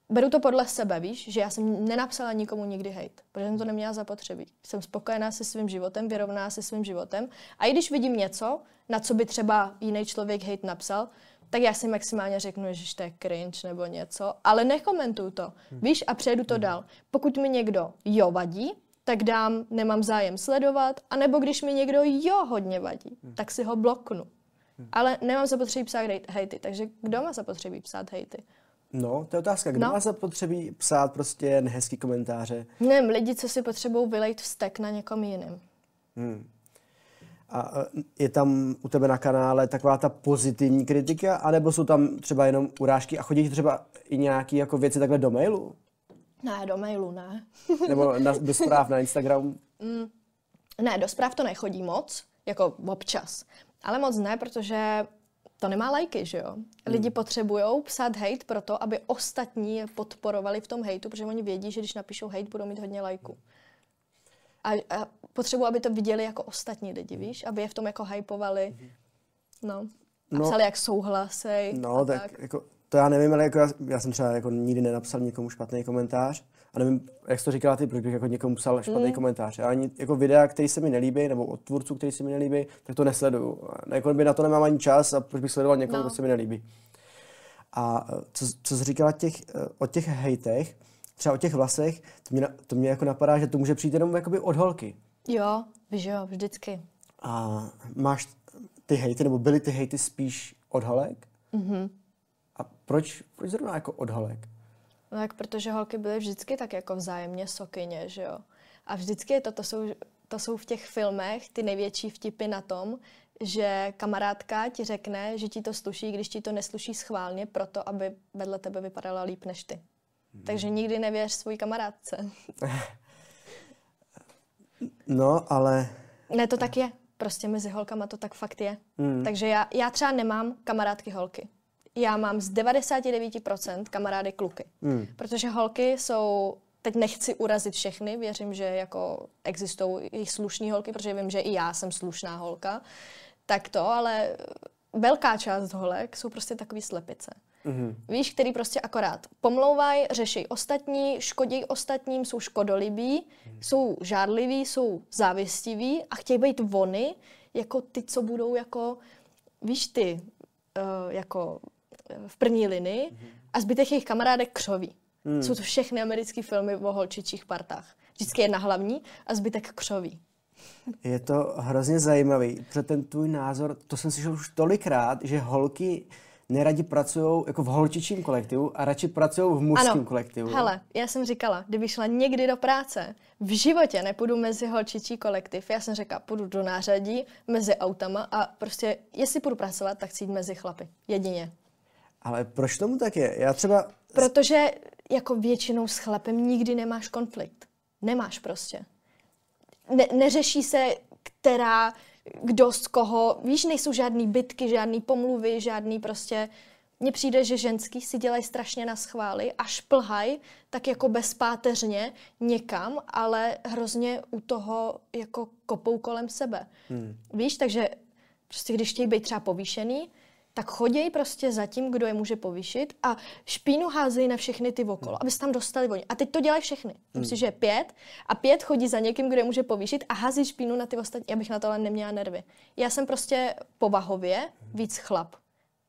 [SPEAKER 2] beru to podle sebe, víš, že já jsem nenapsala nikomu nikdy hate, protože jsem to neměla zapotřebí. Jsem spokojená se svým životem, vyrovná se svým životem a i když vidím něco, na co by třeba jiný člověk hate napsal, tak já si maximálně řeknu, že to je cringe nebo něco, ale nekomentuju to, hmm. víš, a přejdu to hmm. dál. Pokud mi někdo jo vadí, tak dám, nemám zájem sledovat, anebo když mi někdo jo hodně vadí, hmm. tak si ho bloknu. Ale nemám zapotřebí psát hejty, takže kdo má zapotřebí psát hejty?
[SPEAKER 1] No, to je otázka. Kdo no. má zapotřebí psát prostě nehezký komentáře?
[SPEAKER 2] Ne, lidi, co si potřebují vylejt vztek na někom jiném.
[SPEAKER 1] Hmm. A je tam u tebe na kanále taková ta pozitivní kritika, anebo jsou tam třeba jenom urážky a chodí třeba i nějaké jako věci takhle do mailu?
[SPEAKER 2] Ne, do mailu ne.
[SPEAKER 1] nebo na, do zpráv na Instagramu?
[SPEAKER 2] Mm, ne, do zpráv to nechodí moc, jako občas. Ale moc ne, protože to nemá lajky, že jo? Lidi hmm. potřebují psát hate proto, aby ostatní je podporovali v tom hejtu, protože oni vědí, že když napíšou hate, budou mít hodně lajků. A, a potřebují, aby to viděli jako ostatní lidi, víš? Aby je v tom jako hypovali. Hmm. No. A no, psali, jak souhlasej.
[SPEAKER 1] No, tak, tak. Jako, to já nevím, ale jako já, já jsem třeba jako nikdy nenapsal nikomu špatný komentář. A nevím, jak jsi to říkala ty, proč bych jako někomu psal špatný mm. komentář. Já ani jako videa, který se mi nelíbí, nebo od tvůrců, který se mi nelíbí, tak to nesleduju. Jako by na to nemám ani čas a proč bych sledoval někoho, no. kdo se mi nelíbí. A e, co, co jsi říkala těch, e, o těch hejtech, třeba o těch vlasech, to mě, to mě jako napadá, že to může přijít jenom jakoby od holky.
[SPEAKER 2] Jo, víš jo, vždycky.
[SPEAKER 1] A máš ty hejty, nebo byly ty hejty spíš od holek? Mm-hmm. A proč, proč zrovna jako od holek?
[SPEAKER 2] No tak protože holky byly vždycky tak jako vzájemně sokyně, že jo. A vždycky je to, to jsou, to jsou v těch filmech ty největší vtipy na tom, že kamarádka ti řekne, že ti to sluší, když ti to nesluší schválně, proto aby vedle tebe vypadala líp než ty. Hmm. Takže nikdy nevěř svůj kamarádce.
[SPEAKER 1] no, ale...
[SPEAKER 2] Ne, to tak je. Prostě mezi holkama to tak fakt je. Hmm. Takže já, já třeba nemám kamarádky holky já mám z 99% kamarády kluky. Hmm. Protože holky jsou teď nechci urazit všechny, věřím, že jako existují i slušní holky, protože vím, že i já jsem slušná holka, tak to, ale velká část holek jsou prostě takový slepice. Mm-hmm. Víš, který prostě akorát pomlouvají, řeší ostatní, škodí ostatním, jsou škodolibí, mm-hmm. jsou žádliví, jsou závistiví a chtějí být vony, jako ty, co budou jako, víš ty, uh, jako v první linii mm-hmm. a zbytek jejich kamarádek křoví. Mm. Jsou to všechny americké filmy o holčičích partách. Vždycky jedna hlavní a zbytek křoví.
[SPEAKER 1] Je to hrozně zajímavý, protože ten tvůj názor, to jsem slyšel už tolikrát, že holky neradi pracují jako v holčičím kolektivu a radši pracují v mužském ano. kolektivu.
[SPEAKER 2] Hele, já jsem říkala, kdyby šla někdy do práce, v životě nepůjdu mezi holčičí kolektiv. Já jsem řekla, půjdu do nářadí mezi autama a prostě, jestli půjdu pracovat, tak chci jít mezi chlapy. Jedině.
[SPEAKER 1] Ale proč tomu tak je? Já třeba...
[SPEAKER 2] Protože jako většinou s chlapem nikdy nemáš konflikt. Nemáš prostě. Ne, neřeší se, která kdo z koho, víš, nejsou žádný bitky, žádný pomluvy, žádný prostě, mně přijde, že ženský si dělají strašně na schvály a šplhaj tak jako bezpáteřně někam, ale hrozně u toho jako kopou kolem sebe. Hmm. Víš, takže prostě když chtějí být třeba povýšený, tak choděj prostě za tím, kdo je může povýšit a špínu házejí na všechny ty okolo, hmm. aby se tam dostali oni. A teď to dělají všechny. Hmm. Myslím, že je pět a pět chodí za někým, kdo je může povýšit a hází špínu na ty ostatní, abych na tohle neměla nervy. Já jsem prostě povahově víc chlap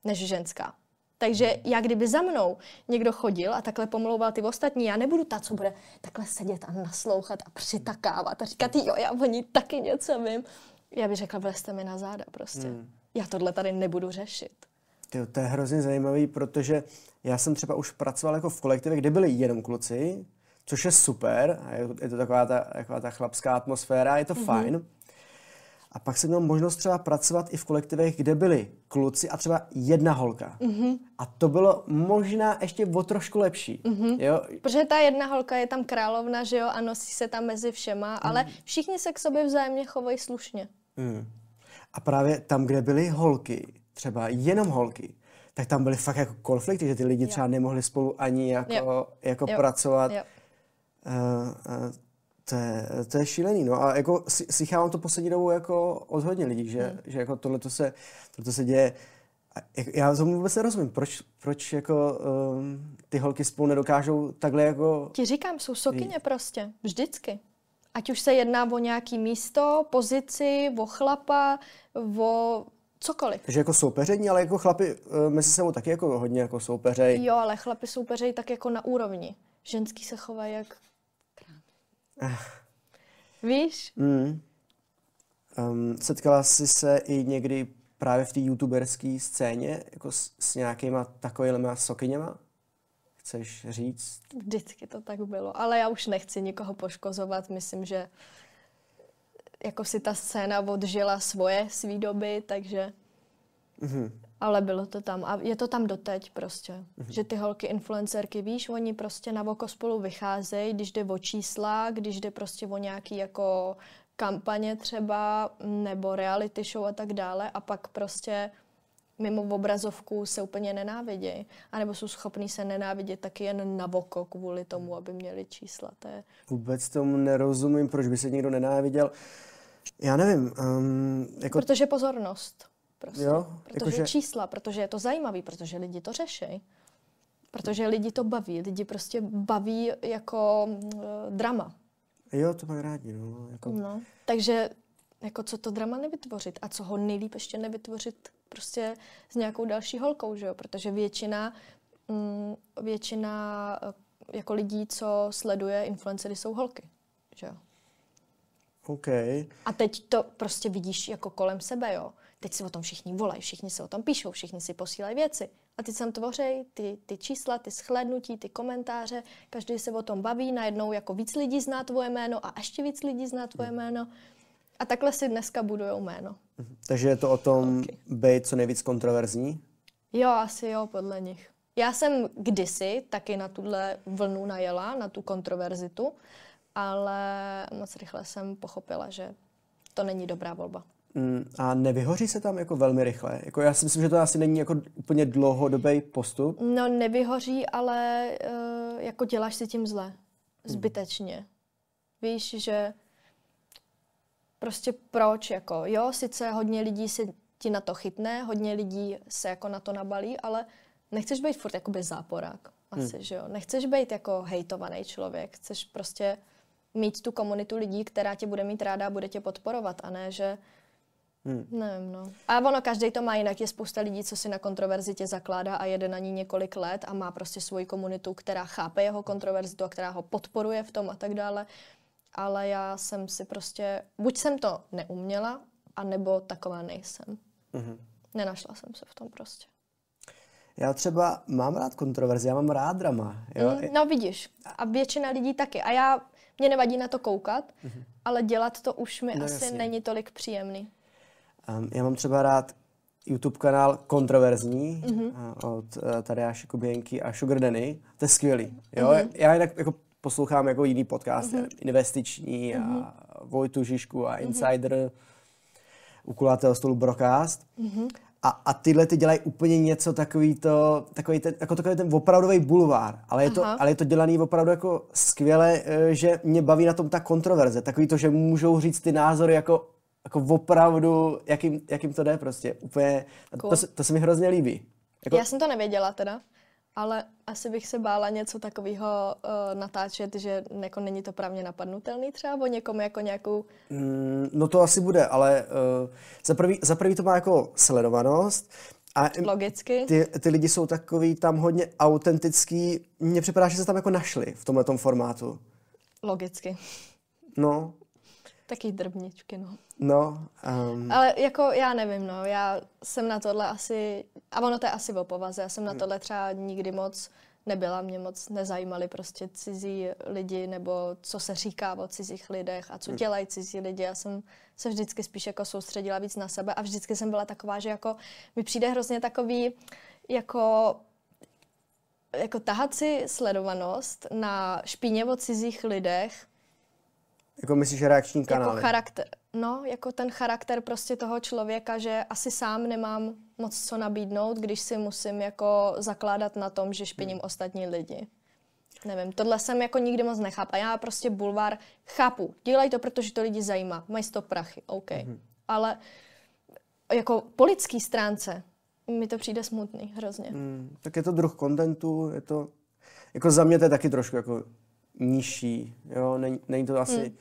[SPEAKER 2] než ženská. Takže hmm. já kdyby za mnou někdo chodil a takhle pomlouval ty ostatní, já nebudu ta, co bude takhle sedět a naslouchat a přitakávat a říkat, jo, já o ní taky něco vím. Já bych řekla, vlezte mi na záda prostě. Hmm já tohle tady nebudu řešit.
[SPEAKER 1] Tyjo, to je hrozně zajímavý, protože já jsem třeba už pracoval jako v kolektivě, kde byli jenom kluci, což je super, a je, je to taková ta, taková ta chlapská atmosféra, je to mm-hmm. fajn. A pak jsem měl možnost třeba pracovat i v kolektivech, kde byli kluci a třeba jedna holka. Mm-hmm. A to bylo možná ještě o trošku lepší. Mm-hmm. Jo?
[SPEAKER 2] Protože ta jedna holka je tam královna, že jo, a nosí se tam mezi všema, mm. ale všichni se k sobě vzájemně chovají slušně. Mm.
[SPEAKER 1] A právě tam, kde byly holky, třeba jenom holky, tak tam byly fakt jako konflikty, že ty lidi třeba nemohli spolu ani jako, jako pracovat. Uh, uh, to je, to je šílený, no a jako slychávám to poslední dobou jako od hodně lidí, že, hmm. že jako tohle se, tohle se děje. Já tomu vůbec nerozumím, proč, proč jako um, ty holky spolu nedokážou takhle jako...
[SPEAKER 2] Ti říkám, jsou sokyně prostě, vždycky. Ať už se jedná o nějaký místo, pozici, o chlapa, o cokoliv.
[SPEAKER 1] Takže jako soupeření, ale jako chlapi uh, mezi sebou taky jako hodně jako soupeřej.
[SPEAKER 2] Jo, ale chlapi soupeřej tak jako na úrovni. Ženský se chovají jak eh. Víš? Mm.
[SPEAKER 1] Um, setkala jsi se i někdy právě v té youtuberské scéně jako s, s nějakýma takovými sokyněma? Chceš říct?
[SPEAKER 2] Vždycky to tak bylo, ale já už nechci nikoho poškozovat. Myslím, že jako si ta scéna odžila svoje svý doby, takže... Mm-hmm. Ale bylo to tam a je to tam doteď prostě. Mm-hmm. Že ty holky influencerky, víš, oni prostě na oko spolu vycházejí, když jde o čísla, když jde prostě o nějaký jako kampaně třeba, nebo reality show a tak dále a pak prostě mimo obrazovku se úplně nenávidějí. A nebo jsou schopní se nenávidět taky jen na voko kvůli tomu, aby měli čísla. To je...
[SPEAKER 1] Vůbec tomu nerozumím, proč by se někdo nenáviděl. Já nevím. Um,
[SPEAKER 2] jako... Protože pozornost. Prostě. Jo? Protože jako, čísla, protože je to zajímavý, protože lidi to řeší. Protože lidi to baví. Lidi prostě baví jako uh, drama.
[SPEAKER 1] Jo, to mají rádi. No.
[SPEAKER 2] Jako... no. Takže jako co to drama nevytvořit a co ho nejlíp ještě nevytvořit prostě s nějakou další holkou, že jo? Protože většina, mm, většina eh, jako lidí, co sleduje influencery, jsou holky, že jo?
[SPEAKER 1] OK.
[SPEAKER 2] A teď to prostě vidíš jako kolem sebe, jo? Teď si o tom všichni volají, všichni se o tom píšou, všichni si posílají věci. A ty tam tvoří ty, ty čísla, ty shlédnutí, ty komentáře, každý se o tom baví, najednou jako víc lidí zná tvoje jméno a ještě víc lidí zná tvoje jméno. A takhle si dneska budujou jméno.
[SPEAKER 1] Mhm. Takže je to o tom okay. být co nejvíc kontroverzní?
[SPEAKER 2] Jo, asi jo, podle nich. Já jsem kdysi taky na tuhle vlnu najela, na tu kontroverzitu, ale moc rychle jsem pochopila, že to není dobrá volba.
[SPEAKER 1] Mm, a nevyhoří se tam jako velmi rychle? Jako já si myslím, že to asi není jako úplně dlouhodobý postup.
[SPEAKER 2] No nevyhoří, ale uh, jako děláš si tím zle. zbytečně. Víš, že prostě proč, jako jo, sice hodně lidí se ti na to chytne, hodně lidí se jako na to nabalí, ale nechceš být furt jakoby záporák. Asi, hmm. že jo. Nechceš být jako hejtovaný člověk. Chceš prostě mít tu komunitu lidí, která tě bude mít ráda a bude tě podporovat, a ne, že Hmm. Nevím, no. A ono, každý to má jinak. Je spousta lidí, co si na kontroverzitě zakládá a jede na ní několik let a má prostě svoji komunitu, která chápe jeho kontroverzitu a která ho podporuje v tom a tak dále. Ale já jsem si prostě, buď jsem to neuměla, anebo taková nejsem. Hmm. Nenašla jsem se v tom prostě.
[SPEAKER 1] Já třeba mám rád kontroverzi, já mám rád drama. Jo? Mm,
[SPEAKER 2] no vidíš, a většina lidí taky. A já, mě nevadí na to koukat, mm-hmm. ale dělat to už mi no, asi jasně. není tolik příjemný.
[SPEAKER 1] Um, já mám třeba rád YouTube kanál Kontroverzní mm-hmm. od uh, Tadeáše Kuběnky a Sugar Danny. To je skvělý. Jo? Mm-hmm. Já jinak jako poslouchám jako jiný podcast, mm-hmm. investiční mm-hmm. a mhm. Vojtu Žižku a mhm. Insider mm-hmm. u kulatého stolu Brocast. Mm-hmm. A, a tyhle ty dělají úplně něco takový to, takový ten, jako takový ten opravdový bulvár, ale je, to, ale je to dělaný opravdu jako skvěle, eh, že mě baví na tom ta kontroverze, takový to, že můžou říct ty názory jako, jako opravdu, jakým, jakým to jde prostě, úplně, cool. to, to se mi hrozně líbí. Jako...
[SPEAKER 2] Já jsem to nevěděla teda. Ale asi bych se bála něco takového uh, natáčet, že jako není to právně napadnutelný třeba o někomu jako nějakou...
[SPEAKER 1] Mm, no to asi bude, ale uh, za, prvý, za prvý to má jako sledovanost. A
[SPEAKER 2] Logicky.
[SPEAKER 1] Ty, ty lidi jsou takový tam hodně autentický. Mně připadá, že se tam jako našli v tomhle formátu.
[SPEAKER 2] Logicky.
[SPEAKER 1] No.
[SPEAKER 2] Taky drbničky, no.
[SPEAKER 1] No. Um...
[SPEAKER 2] Ale jako já nevím, no, já jsem na tohle asi, a ono to je asi o povaze, já jsem na tohle třeba nikdy moc nebyla, mě moc nezajímali prostě cizí lidi nebo co se říká o cizích lidech a co hmm. dělají cizí lidi. Já jsem se vždycky spíš jako soustředila víc na sebe a vždycky jsem byla taková, že jako mi přijde hrozně takový jako jako tahat si sledovanost na špíně o cizích lidech.
[SPEAKER 1] Jako myslíš reakční kanál?
[SPEAKER 2] Jako charakter, No, jako ten charakter prostě toho člověka, že asi sám nemám moc co nabídnout, když si musím jako zakládat na tom, že špiním hmm. ostatní lidi. Nevím, tohle jsem jako nikdy moc nechápu. A já prostě bulvár chápu. Dělají to, protože to lidi zajímá. Mají to prachy, OK. Hmm. Ale jako po lidský stránce mi to přijde smutný, hrozně. Hmm,
[SPEAKER 1] tak je to druh kontentu, je to, jako za mě to je taky trošku jako nižší, jo, není, není to asi... Hmm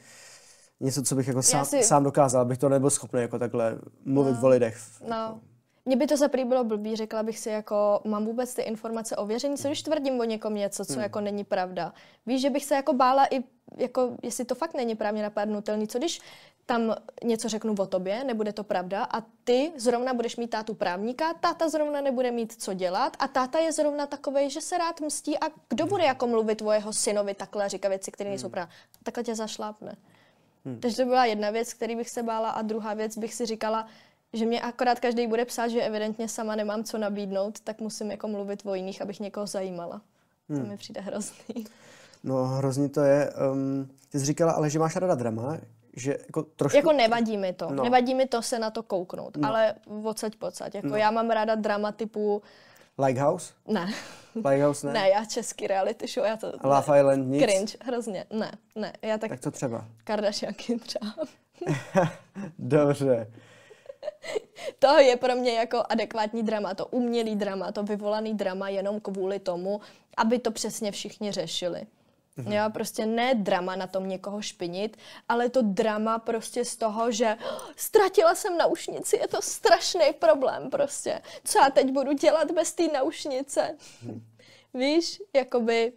[SPEAKER 1] něco, co bych jako sám, si... sám dokázal, abych to nebyl schopný jako takhle mluvit no. o lidech.
[SPEAKER 2] No. Mně by to za bylo blbý, řekla bych si jako, mám vůbec ty informace ověření, co když tvrdím o někom něco, co hmm. jako není pravda. Víš, že bych se jako bála i, jako, jestli to fakt není právně napadnutelný, co když tam něco řeknu o tobě, nebude to pravda a ty zrovna budeš mít tátu právníka, táta zrovna nebude mít co dělat a táta je zrovna takový, že se rád mstí a kdo bude jako mluvit o jeho synovi takhle a říkat věci, které nejsou hmm. pravda. Takhle tě zašlápne. Hmm. Takže to byla jedna věc, který bych se bála a druhá věc bych si říkala, že mě akorát každý bude psát, že evidentně sama nemám co nabídnout, tak musím jako mluvit o jiných, abych někoho zajímala. Hmm. To mi přijde hrozný.
[SPEAKER 1] No hrozný to je. Um, ty jsi říkala, ale že máš rada drama, že jako trošku...
[SPEAKER 2] Jako nevadí mi to. No. Nevadí mi to se na to kouknout, no. ale odsaď pocať. Jako no. já mám ráda drama typu
[SPEAKER 1] Lighthouse?
[SPEAKER 2] Ne.
[SPEAKER 1] Lighthouse ne?
[SPEAKER 2] ne, já český reality show, já to...
[SPEAKER 1] Love ne, Island nic?
[SPEAKER 2] Cringe, hrozně, ne, ne. Já tak...
[SPEAKER 1] Tak to třeba?
[SPEAKER 2] Kardashianky třeba.
[SPEAKER 1] Dobře.
[SPEAKER 2] to je pro mě jako adekvátní drama, to umělý drama, to vyvolaný drama jenom kvůli tomu, aby to přesně všichni řešili. Mm-hmm. Jo, prostě ne drama na tom někoho špinit, ale to drama prostě z toho, že ztratila jsem naušnici, je to strašný problém prostě. Co já teď budu dělat bez té naušnice? Mm. Víš, jakoby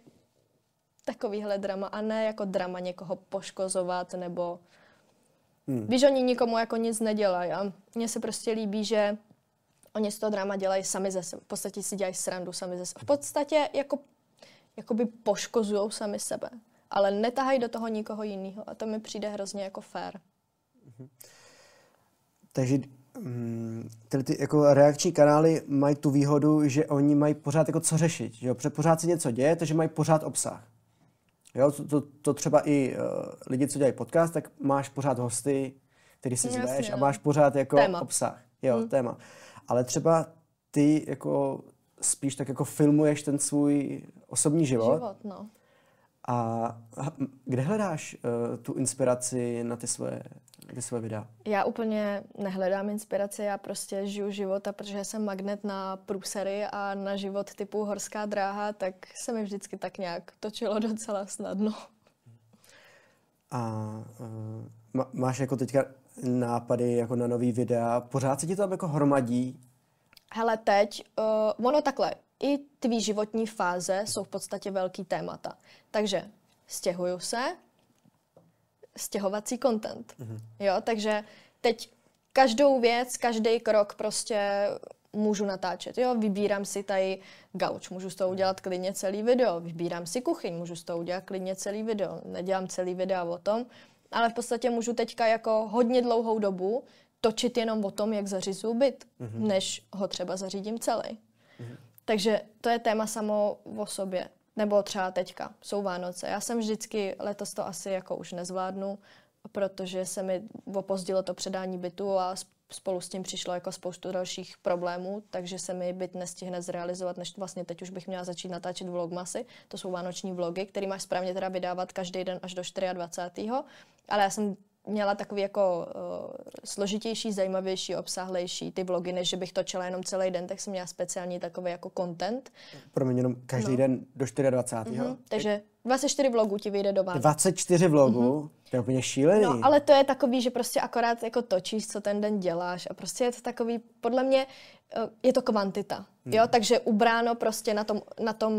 [SPEAKER 2] takovýhle drama a ne jako drama někoho poškozovat nebo mm. víš, oni nikomu jako nic nedělají a mně se prostě líbí, že oni z toho drama dělají sami ze sebe. V podstatě si dělají srandu sami ze sebe. V podstatě jako jakoby poškozují sami sebe. Ale netahají do toho nikoho jiného. A to mi přijde hrozně jako fér.
[SPEAKER 1] Mm-hmm. Takže mm, ty, ty jako reakční kanály mají tu výhodu, že oni mají pořád jako co řešit. Že jo? Pořád se něco děje, takže mají pořád obsah. Jo, to, to, to třeba i uh, lidi, co dělají podcast, tak máš pořád hosty, který si zveš a máš pořád jako téma. obsah. Jo, hmm. téma. Ale třeba ty jako spíš tak jako filmuješ ten svůj osobní život.
[SPEAKER 2] Život, no.
[SPEAKER 1] A kde hledáš uh, tu inspiraci na ty svoje, ty svoje videa?
[SPEAKER 2] Já úplně nehledám inspiraci, já prostě žiju života, protože jsem magnet na průsery a na život typu horská dráha, tak se mi vždycky tak nějak točilo docela snadno.
[SPEAKER 1] A uh, máš jako teďka nápady jako na nový videa, pořád se ti to tam jako hromadí?
[SPEAKER 2] Hele, teď, uh, ono takhle, i tvý životní fáze jsou v podstatě velký témata. Takže stěhuju se, stěhovací content. Mm-hmm. Jo, takže teď každou věc, každý krok prostě můžu natáčet. Jo, vybírám si tady gauč, můžu z toho udělat klidně celý video, vybírám si kuchyň, můžu z toho udělat klidně celý video. Nedělám celý video o tom, ale v podstatě můžu teďka jako hodně dlouhou dobu točit jenom o tom, jak zařizuju byt, mm-hmm. než ho třeba zařídím celý. Takže to je téma samo o sobě. Nebo třeba teďka, jsou Vánoce. Já jsem vždycky, letos to asi jako už nezvládnu, protože se mi opozdilo to předání bytu a spolu s tím přišlo jako spoustu dalších problémů, takže se mi byt nestihne zrealizovat, než vlastně teď už bych měla začít natáčet vlogmasy. To jsou vánoční vlogy, které máš správně teda vydávat každý den až do 24. Ale já jsem měla takový jako uh, složitější, zajímavější, obsáhlejší ty vlogy, než že bych točila jenom celý den, tak jsem měla speciální takový jako content.
[SPEAKER 1] Pro mě jenom každý no. den do 24. Mm-hmm.
[SPEAKER 2] Takže 24 vlogů ti vyjde do Vánoc.
[SPEAKER 1] 24 vlogů? Mm-hmm. To je úplně šílený.
[SPEAKER 2] No, ale to je takový, že prostě akorát jako točíš, co ten den děláš a prostě je to takový, podle mě eh, je to kvantita, mm. jo, takže ubráno prostě na tom, na tom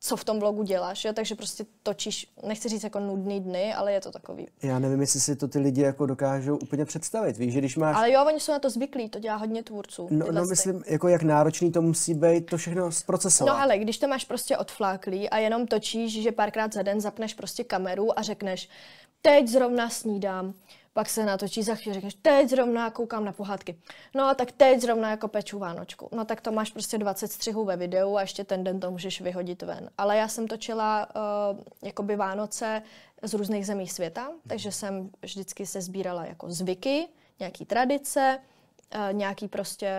[SPEAKER 2] co v tom vlogu děláš, jo? takže prostě točíš, nechci říct jako nudný dny, ale je to takový.
[SPEAKER 1] Já nevím, jestli si to ty lidi jako dokážou úplně představit, víš, že když máš...
[SPEAKER 2] Ale jo, oni jsou na to zvyklí, to dělá hodně tvůrců.
[SPEAKER 1] No, no myslím, jako jak náročný to musí být to všechno zprocesovat.
[SPEAKER 2] No ale když to máš prostě odfláklý a jenom točíš, že párkrát za den zapneš prostě kameru a řekneš, teď zrovna snídám, pak se natočí za chvíli, řekneš, teď zrovna koukám na pohádky. No tak teď zrovna jako peču Vánočku. No tak to máš prostě 20 střihů ve videu a ještě ten den to můžeš vyhodit ven. Ale já jsem točila uh, jakoby Vánoce z různých zemí světa, takže jsem vždycky se sbírala jako zvyky, nějaký tradice, Uh, nějaký prostě,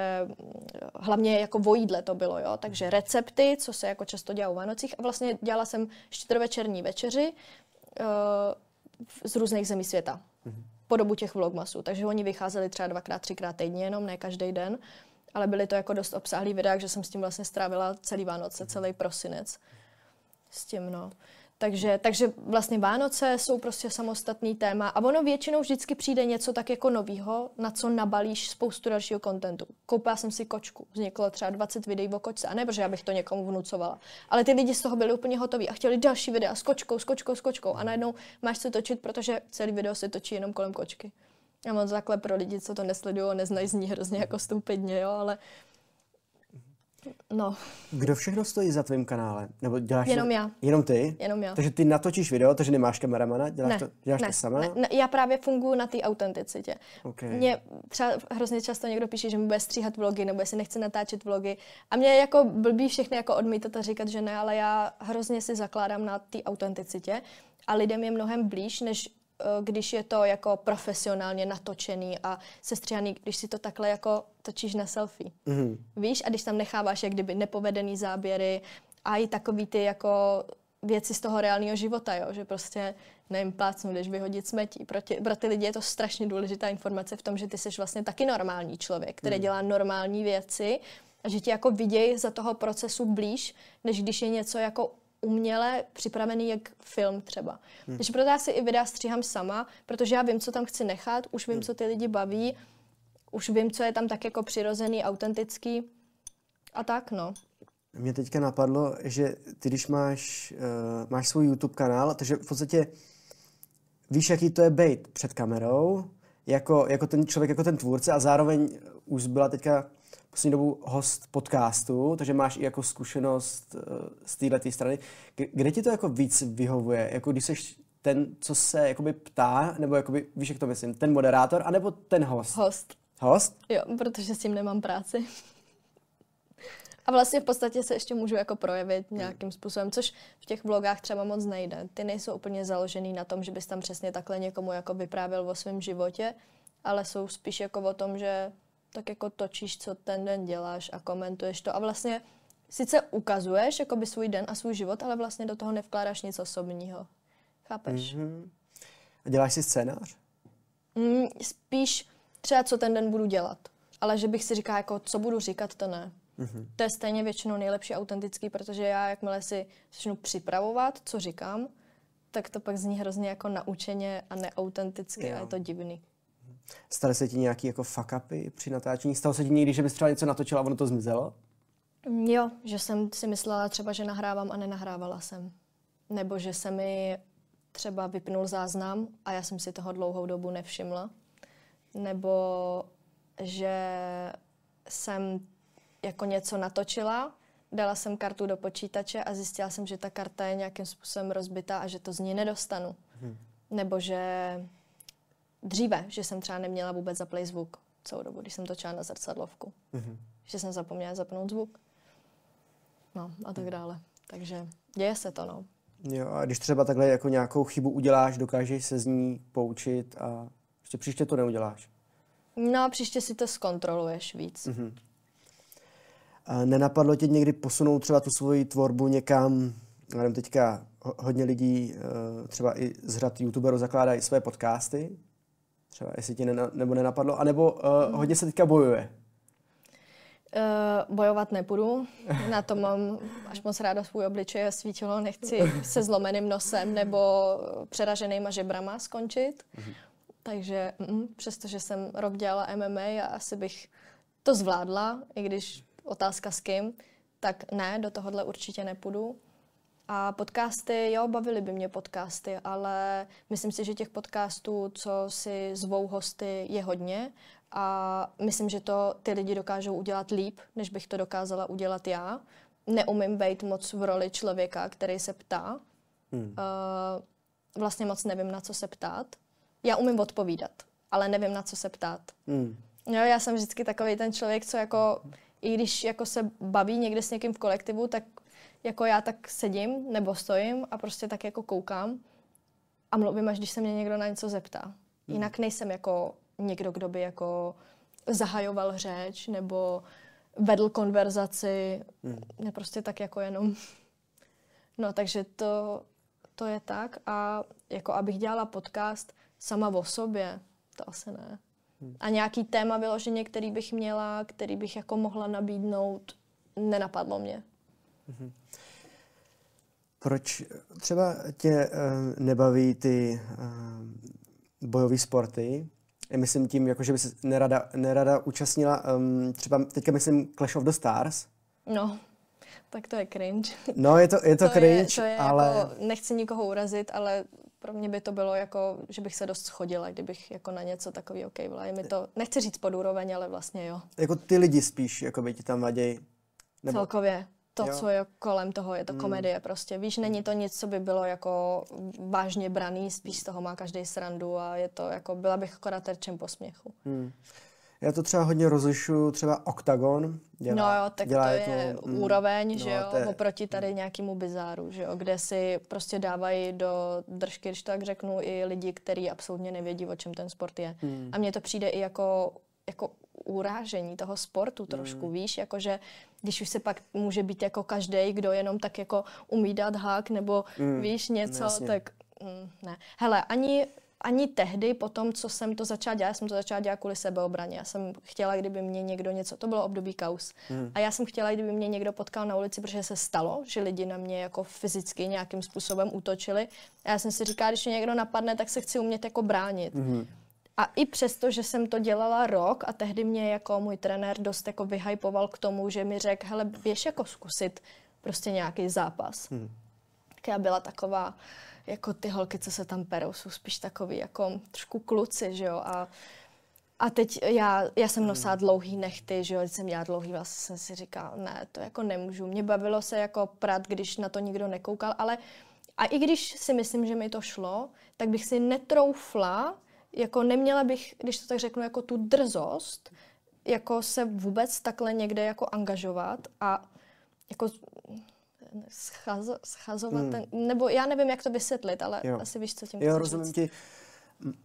[SPEAKER 2] hlavně jako vojídle to bylo, jo, takže recepty, co se jako často dělá u Vánocích a vlastně dělala jsem čtyřvečerní večeři uh, z různých zemí světa. Mm-hmm po dobu těch vlogmasů. Takže oni vycházeli třeba dvakrát, třikrát týdně jenom, ne každý den. Ale byly to jako dost obsáhlý videa, že jsem s tím vlastně strávila celý Vánoce, celý prosinec. S tím, no. Takže, takže vlastně Vánoce jsou prostě samostatný téma a ono většinou vždycky přijde něco tak jako novýho, na co nabalíš spoustu dalšího kontentu. Koupila jsem si kočku, vzniklo třeba 20 videí o kočce a ne, protože já bych to někomu vnucovala. Ale ty lidi z toho byli úplně hotoví a chtěli další videa s kočkou, s kočkou, s kočkou a najednou máš se točit, protože celý video se točí jenom kolem kočky. Já mám takhle pro lidi, co to nesledují a neznají z ní hrozně jako stupidně, jo, ale No.
[SPEAKER 1] Kdo všechno stojí za tvým kanálem? Nebo děláš
[SPEAKER 2] Jenom
[SPEAKER 1] to,
[SPEAKER 2] já.
[SPEAKER 1] Jenom ty?
[SPEAKER 2] Jenom já.
[SPEAKER 1] Takže ty natočíš video, takže nemáš kameramana? Děláš,
[SPEAKER 2] ne,
[SPEAKER 1] to, děláš
[SPEAKER 2] ne,
[SPEAKER 1] to sama?
[SPEAKER 2] Ne, ne, já právě funguji na té autenticitě.
[SPEAKER 1] Okay.
[SPEAKER 2] Mě třeba hrozně často někdo píše, že mi bude stříhat vlogy, nebo jestli nechce natáčet vlogy. A mě jako blbý všechny jako odmítat a říkat, že ne, ale já hrozně si zakládám na té autenticitě a lidem je mnohem blíž, než když je to jako profesionálně natočený a sestříhaný, když si to takhle jako točíš na selfie. Mm-hmm. Víš? A když tam necháváš jak kdyby nepovedený záběry a i takový ty jako věci z toho reálného života, jo? že prostě nevím, plácnu, když vyhodit smetí. Pro, tě, pro ty lidi je to strašně důležitá informace v tom, že ty jsi vlastně taky normální člověk, který mm. dělá normální věci a že ti jako vidějí za toho procesu blíž, než když je něco jako uměle připravený jak film třeba. Hmm. Takže proto já si i videa stříhám sama, protože já vím, co tam chci nechat, už vím, hmm. co ty lidi baví, už vím, co je tam tak jako přirozený, autentický a tak, no.
[SPEAKER 1] Mě teďka napadlo, že ty, když máš, uh, máš svůj YouTube kanál, takže v podstatě víš, jaký to je být před kamerou, jako, jako ten člověk, jako ten tvůrce a zároveň už byla teďka poslední dobu host podcastu, takže máš i jako zkušenost uh, z této strany. Kde ti to jako víc vyhovuje? Jako když jsi ten, co se jakoby ptá, nebo jakoby, víš, jak to myslím, ten moderátor, anebo ten host?
[SPEAKER 2] Host.
[SPEAKER 1] Host?
[SPEAKER 2] Jo, protože s tím nemám práci. A vlastně v podstatě se ještě můžu jako projevit nějakým způsobem, což v těch vlogách třeba moc nejde. Ty nejsou úplně založený na tom, že bys tam přesně takhle někomu jako vyprávěl o svém životě, ale jsou spíš jako o tom, že tak jako točíš, co ten den děláš a komentuješ to. A vlastně sice ukazuješ jakoby svůj den a svůj život, ale vlastně do toho nevkládáš nic osobního. Chápeš?
[SPEAKER 1] Mm-hmm. A děláš si scénář?
[SPEAKER 2] Mm, spíš třeba, co ten den budu dělat. Ale že bych si říkala, jako, co budu říkat, to ne. Mm-hmm. To je stejně většinou nejlepší autentický, protože já, jakmile si začnu připravovat, co říkám, tak to pak zní hrozně jako naučeně a neautenticky jo. a je to divný.
[SPEAKER 1] Staly se ti nějaký jako fuck upy při natáčení? Stalo se ti někdy, že bys třeba něco natočila a ono to zmizelo?
[SPEAKER 2] Jo, že jsem si myslela třeba, že nahrávám a nenahrávala jsem. Nebo že se mi třeba vypnul záznam a já jsem si toho dlouhou dobu nevšimla. Nebo že jsem jako něco natočila, dala jsem kartu do počítače a zjistila jsem, že ta karta je nějakým způsobem rozbitá a že to z ní nedostanu. Hmm. Nebo že dříve, že jsem třeba neměla vůbec zaplay zvuk celou dobu, když jsem točila na zrcadlovku. Hmm. Že jsem zapomněla zapnout zvuk. No a tak dále. Takže děje se to, no.
[SPEAKER 1] Jo, a když třeba takhle jako nějakou chybu uděláš, dokážeš se z ní poučit a prostě příště to neuděláš.
[SPEAKER 2] No a příště si to zkontroluješ víc. Mm-hmm.
[SPEAKER 1] A nenapadlo tě někdy posunout třeba tu svoji tvorbu někam, nevím, teďka hodně lidí, eh, třeba i z řad youtuberů zakládají své podcasty, třeba jestli ti nena, nebo nenapadlo, anebo uh, hodně se teďka bojuje.
[SPEAKER 2] Uh, bojovat nebudu, na to mám až moc ráda svůj obličej a svítilo, nechci se zlomeným nosem nebo přeraženýma žebrama skončit. Mm-hmm. Takže mm, přestože jsem rok dělala MMA a asi bych to zvládla, i když otázka s kým, tak ne, do tohohle určitě nepůjdu. A podcasty, jo, bavily by mě podcasty, ale myslím si, že těch podcastů, co si zvou hosty, je hodně a myslím, že to ty lidi dokážou udělat líp, než bych to dokázala udělat já. Neumím být moc v roli člověka, který se ptá. Hmm. Uh, vlastně moc nevím, na co se ptát. Já umím odpovídat, ale nevím, na co se ptát. Hmm. Jo, já jsem vždycky takový ten člověk, co jako, i když jako se baví někde s někým v kolektivu, tak jako já tak sedím nebo stojím a prostě tak jako koukám a mluvím, až když se mě někdo na něco zeptá. Hmm. Jinak nejsem jako někdo, kdo by jako zahajoval řeč nebo vedl konverzaci, hmm. prostě tak jako jenom. No, takže to, to je tak a jako abych dělala podcast sama o sobě, to asi ne. Hmm. A nějaký téma vyloženě, který bych měla, který bych jako mohla nabídnout, nenapadlo mě. Hmm.
[SPEAKER 1] Proč třeba tě uh, nebaví ty uh, bojové sporty? myslím tím, jako, že by se nerada, nerada účastnila, um, třeba teďka myslím Clash of the Stars.
[SPEAKER 2] No, tak to je cringe.
[SPEAKER 1] No, je to, je to, to cringe, je,
[SPEAKER 2] to je
[SPEAKER 1] ale...
[SPEAKER 2] Jako, nechci nikoho urazit, ale pro mě by to bylo jako, že bych se dost schodila, kdybych jako na něco takový OK byla. Je mi to, nechci říct pod úroveň, ale vlastně jo.
[SPEAKER 1] Jako ty lidi spíš, jako by ti tam vadějí.
[SPEAKER 2] Nebo... Celkově to, jo. co je kolem toho, je to mm. komedie prostě. Víš, není to nic, co by bylo jako vážně braný, spíš z toho má každý srandu a je to jako, byla bych akorát terčem posměchu. Mm.
[SPEAKER 1] Já to třeba hodně rozlišu, třeba Octagon.
[SPEAKER 2] Dělá, no jo, tak dělá to je jako, mm, úroveň, no, že jo, je, oproti tady nějakému bizáru, že jo, kde si prostě dávají do držky, když tak řeknu, i lidi, kteří absolutně nevědí, o čem ten sport je. Mm. A mně to přijde i jako, jako urážení toho sportu trošku, mm. víš, jakože když už se pak může být jako každý, kdo jenom tak jako umí dát hák nebo mm. víš něco, Jasně. tak mm, ne. Hele, ani ani tehdy, po tom, co jsem to začala dělat, já jsem to začala dělat kvůli sebeobraně. Já jsem chtěla, kdyby mě někdo něco, to bylo období kaus. Mm. A já jsem chtěla, kdyby mě někdo potkal na ulici, protože se stalo, že lidi na mě jako fyzicky nějakým způsobem útočili. A já jsem si říkala, když mě někdo napadne, tak se chci umět jako bránit. Mm. A i přesto, že jsem to dělala rok a tehdy mě jako můj trenér dost jako vyhypoval k tomu, že mi řekl, hele, běž jako zkusit prostě nějaký zápas. Hmm. Tak já byla taková, jako ty holky, co se tam perou, jsou spíš takový jako trošku kluci, že jo, a a teď já, já jsem nosila dlouhý nechty, že jo, jsem měla dlouhý vlastně jsem si říkala, ne, to jako nemůžu. Mě bavilo se jako prat, když na to nikdo nekoukal, ale a i když si myslím, že mi to šlo, tak bych si netroufla jako neměla bych, když to tak řeknu, jako tu drzost, jako se vůbec takhle někde jako angažovat a jako schazo, schazovat hmm. ten, nebo já nevím, jak to vysvětlit, ale jo. asi víš, co tím
[SPEAKER 1] Jo, rozumím ti.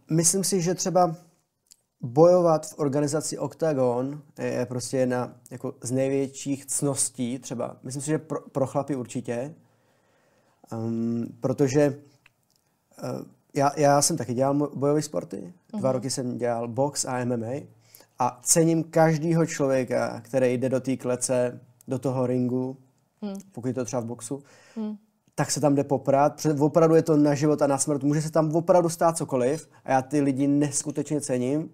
[SPEAKER 1] Myslím si, že třeba bojovat v organizaci Octagon je prostě jedna jako z největších cností třeba. Myslím si, že pro, pro chlapy určitě. Um, protože uh, já, já jsem taky dělal bojové sporty. Uh-huh. Dva mhm. roky jsem dělal box a MMA. A cením každého člověka, který jde do té klece, do toho ringu, hmm. pokud je to třeba v boxu, hmm. tak se tam jde poprat. Opravdu je to na život a na smrt. Může se tam opravdu stát cokoliv a já ty lidi neskutečně cením.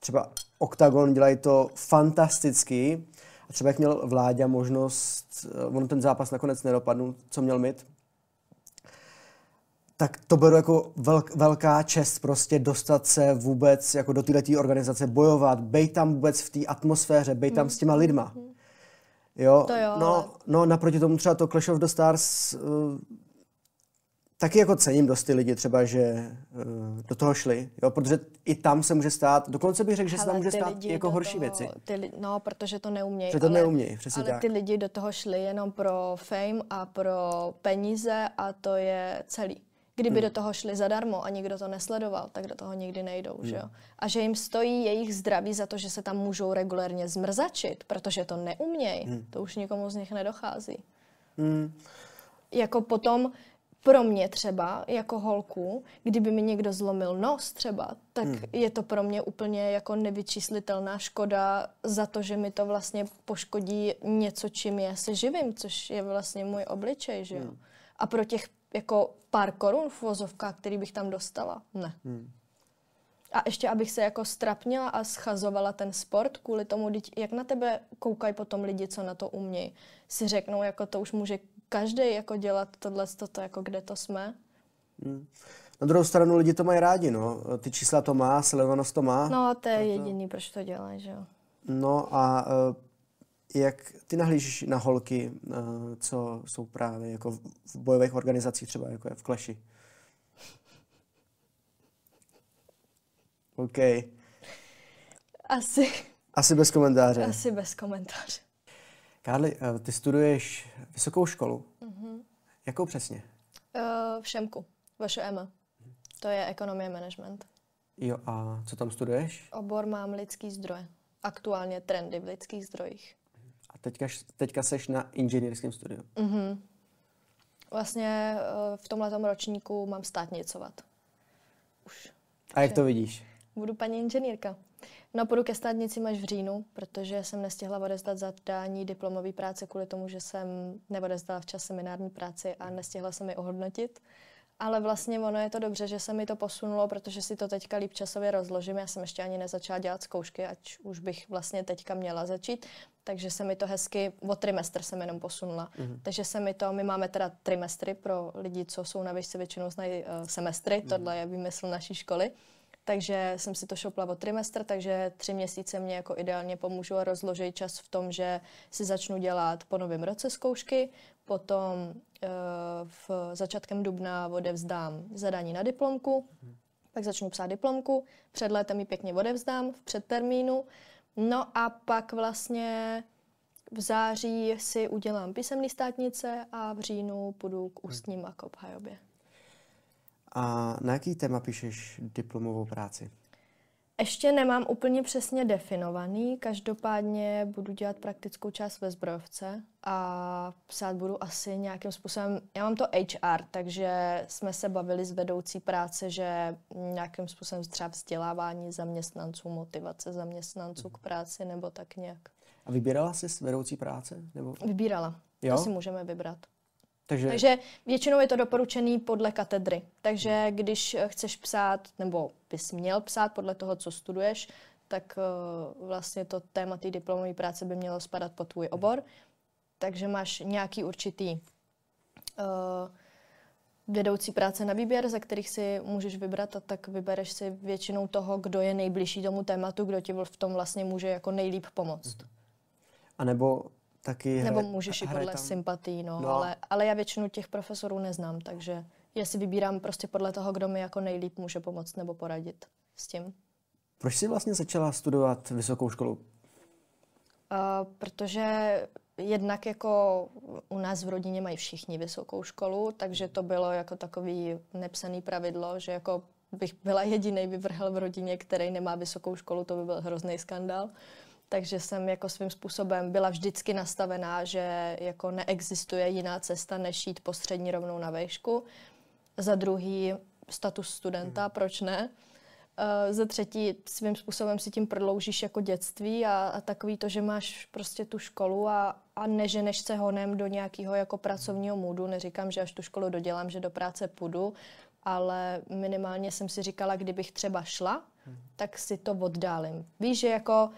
[SPEAKER 1] Třeba Octagon dělají to fantasticky. A třeba jak měl Vláďa možnost, eh, on ten zápas nakonec nedopadl, co měl mít, tak to beru jako velk, velká čest prostě dostat se vůbec jako do této organizace, bojovat, bejt tam vůbec v té atmosféře, bejt tam mm. s těma lidma. Mm. Jo,
[SPEAKER 2] to jo,
[SPEAKER 1] no,
[SPEAKER 2] ale...
[SPEAKER 1] no naproti tomu třeba to Clash of the Stars uh, taky jako cením dost ty lidi třeba, že uh, do toho šli, jo, protože i tam se může stát, dokonce bych řekl, že se tam může stát jako horší
[SPEAKER 2] toho,
[SPEAKER 1] věci.
[SPEAKER 2] Ty, no, protože to neumějí.
[SPEAKER 1] Že to neumějí, přesně
[SPEAKER 2] ale
[SPEAKER 1] tak.
[SPEAKER 2] ty lidi do toho šli jenom pro fame a pro peníze a to je celý. Kdyby hmm. do toho šli zadarmo a nikdo to nesledoval, tak do toho nikdy nejdou, hmm. že jo? A že jim stojí jejich zdraví za to, že se tam můžou regulérně zmrzačit, protože to neumějí, hmm. to už nikomu z nich nedochází. Hmm. Jako potom pro mě třeba, jako holku, kdyby mi někdo zlomil nos třeba, tak hmm. je to pro mě úplně jako nevyčíslitelná škoda za to, že mi to vlastně poškodí něco, čím já se živím, což je vlastně můj obličej, že jo. Hmm. A pro těch jako pár korun v vozovkách, který bych tam dostala. Ne. Hmm. A ještě, abych se jako strapnila a schazovala ten sport kvůli tomu, jak na tebe koukají potom lidi, co na to umějí. Si řeknou, jako to už může každý jako dělat tohle, toto, jako kde to jsme.
[SPEAKER 1] Hmm. Na druhou stranu lidi to mají rádi, no. Ty čísla to má, sledovanost to má.
[SPEAKER 2] No a to je proto... jediný, proč to dělají, že jo.
[SPEAKER 1] No a uh, jak ty nahlížíš na holky, uh, co jsou právě jako v bojových organizacích, třeba jako je v Clashi? OK.
[SPEAKER 2] Asi.
[SPEAKER 1] Asi bez komentáře.
[SPEAKER 2] Asi bez komentáře.
[SPEAKER 1] Kárli, uh, ty studuješ vysokou školu. Mm-hmm. Jakou přesně?
[SPEAKER 2] Uh, v Šemku, VŠM. To je ekonomie management.
[SPEAKER 1] Jo, a co tam studuješ?
[SPEAKER 2] Obor mám lidský zdroje. Aktuálně trendy v lidských zdrojích.
[SPEAKER 1] A teďka, teďka seš na inženýrském studiu. Mm-hmm.
[SPEAKER 2] Vlastně eh, v tomhle ročníku mám státnicovat. Už.
[SPEAKER 1] A jak to vidíš?
[SPEAKER 2] Budu paní inženýrka. No, půjdu ke státnici až v říjnu, protože jsem nestihla odezdat zadání diplomové práce kvůli tomu, že jsem neodezdala včas seminární práci a nestihla jsem ji ohodnotit. Ale vlastně ono je to dobře, že se mi to posunulo, protože si to teďka líp časově rozložím. Já jsem ještě ani nezačala dělat zkoušky, ať už bych vlastně teďka měla začít. Takže se mi to hezky, o trimestr jsem jenom posunula. Mm-hmm. Takže se mi to, my máme teda trimestry pro lidi, co jsou na výšce, většinou znají uh, semestry, mm-hmm. tohle je výmysl naší školy. Takže jsem si to šopla o trimestr, takže tři měsíce mě jako ideálně pomůžu a rozložit čas v tom, že si začnu dělat po novém roce zkoušky, potom uh, v začátkem dubna odevzdám zadání na diplomku, mm. pak začnu psát diplomku, před létem ji pěkně odevzdám v předtermínu, no a pak vlastně v září si udělám písemný státnice a v říjnu půjdu k ústním a k obhajobě.
[SPEAKER 1] A na jaký téma píšeš diplomovou práci?
[SPEAKER 2] Ještě nemám úplně přesně definovaný, každopádně budu dělat praktickou část ve zbrojovce a psát budu asi nějakým způsobem, já mám to HR, takže jsme se bavili s vedoucí práce, že nějakým způsobem třeba vzdělávání zaměstnanců, motivace zaměstnanců k práci nebo tak nějak.
[SPEAKER 1] A vybírala jsi vedoucí práce? Nebo?
[SPEAKER 2] Vybírala, jo? to si můžeme vybrat.
[SPEAKER 1] Takže...
[SPEAKER 2] Takže většinou je to doporučený podle katedry. Takže když chceš psát, nebo bys měl psát podle toho, co studuješ, tak uh, vlastně to téma té diplomové práce by mělo spadat pod tvůj obor. Takže máš nějaký určitý uh, vedoucí práce na výběr, ze kterých si můžeš vybrat a tak vybereš si většinou toho, kdo je nejbližší tomu tématu, kdo ti v tom vlastně může jako nejlíp pomoct.
[SPEAKER 1] A nebo taky
[SPEAKER 2] Nebo můžeš i podle tam... sympatí, no, no. Ale, ale já většinu těch profesorů neznám, takže já si vybírám prostě podle toho, kdo mi jako nejlíp může pomoct nebo poradit s tím.
[SPEAKER 1] Proč jsi vlastně začala studovat vysokou školu? Uh,
[SPEAKER 2] protože jednak jako u nás v rodině mají všichni vysokou školu, takže to bylo jako takový nepsaný pravidlo, že jako bych byla jediný vyvrhel v rodině, který nemá vysokou školu, to by byl hrozný skandál. Takže jsem jako svým způsobem byla vždycky nastavená, že jako neexistuje jiná cesta, než jít po střední rovnou na vejšku. Za druhý status studenta, hmm. proč ne? Uh, za třetí svým způsobem si tím prodloužíš jako dětství a, a takový to, že máš prostě tu školu a, a neženeš se honem do nějakého jako pracovního můdu. Neříkám, že až tu školu dodělám, že do práce půjdu, ale minimálně jsem si říkala, kdybych třeba šla, hmm. tak si to oddálím. Víš, že jako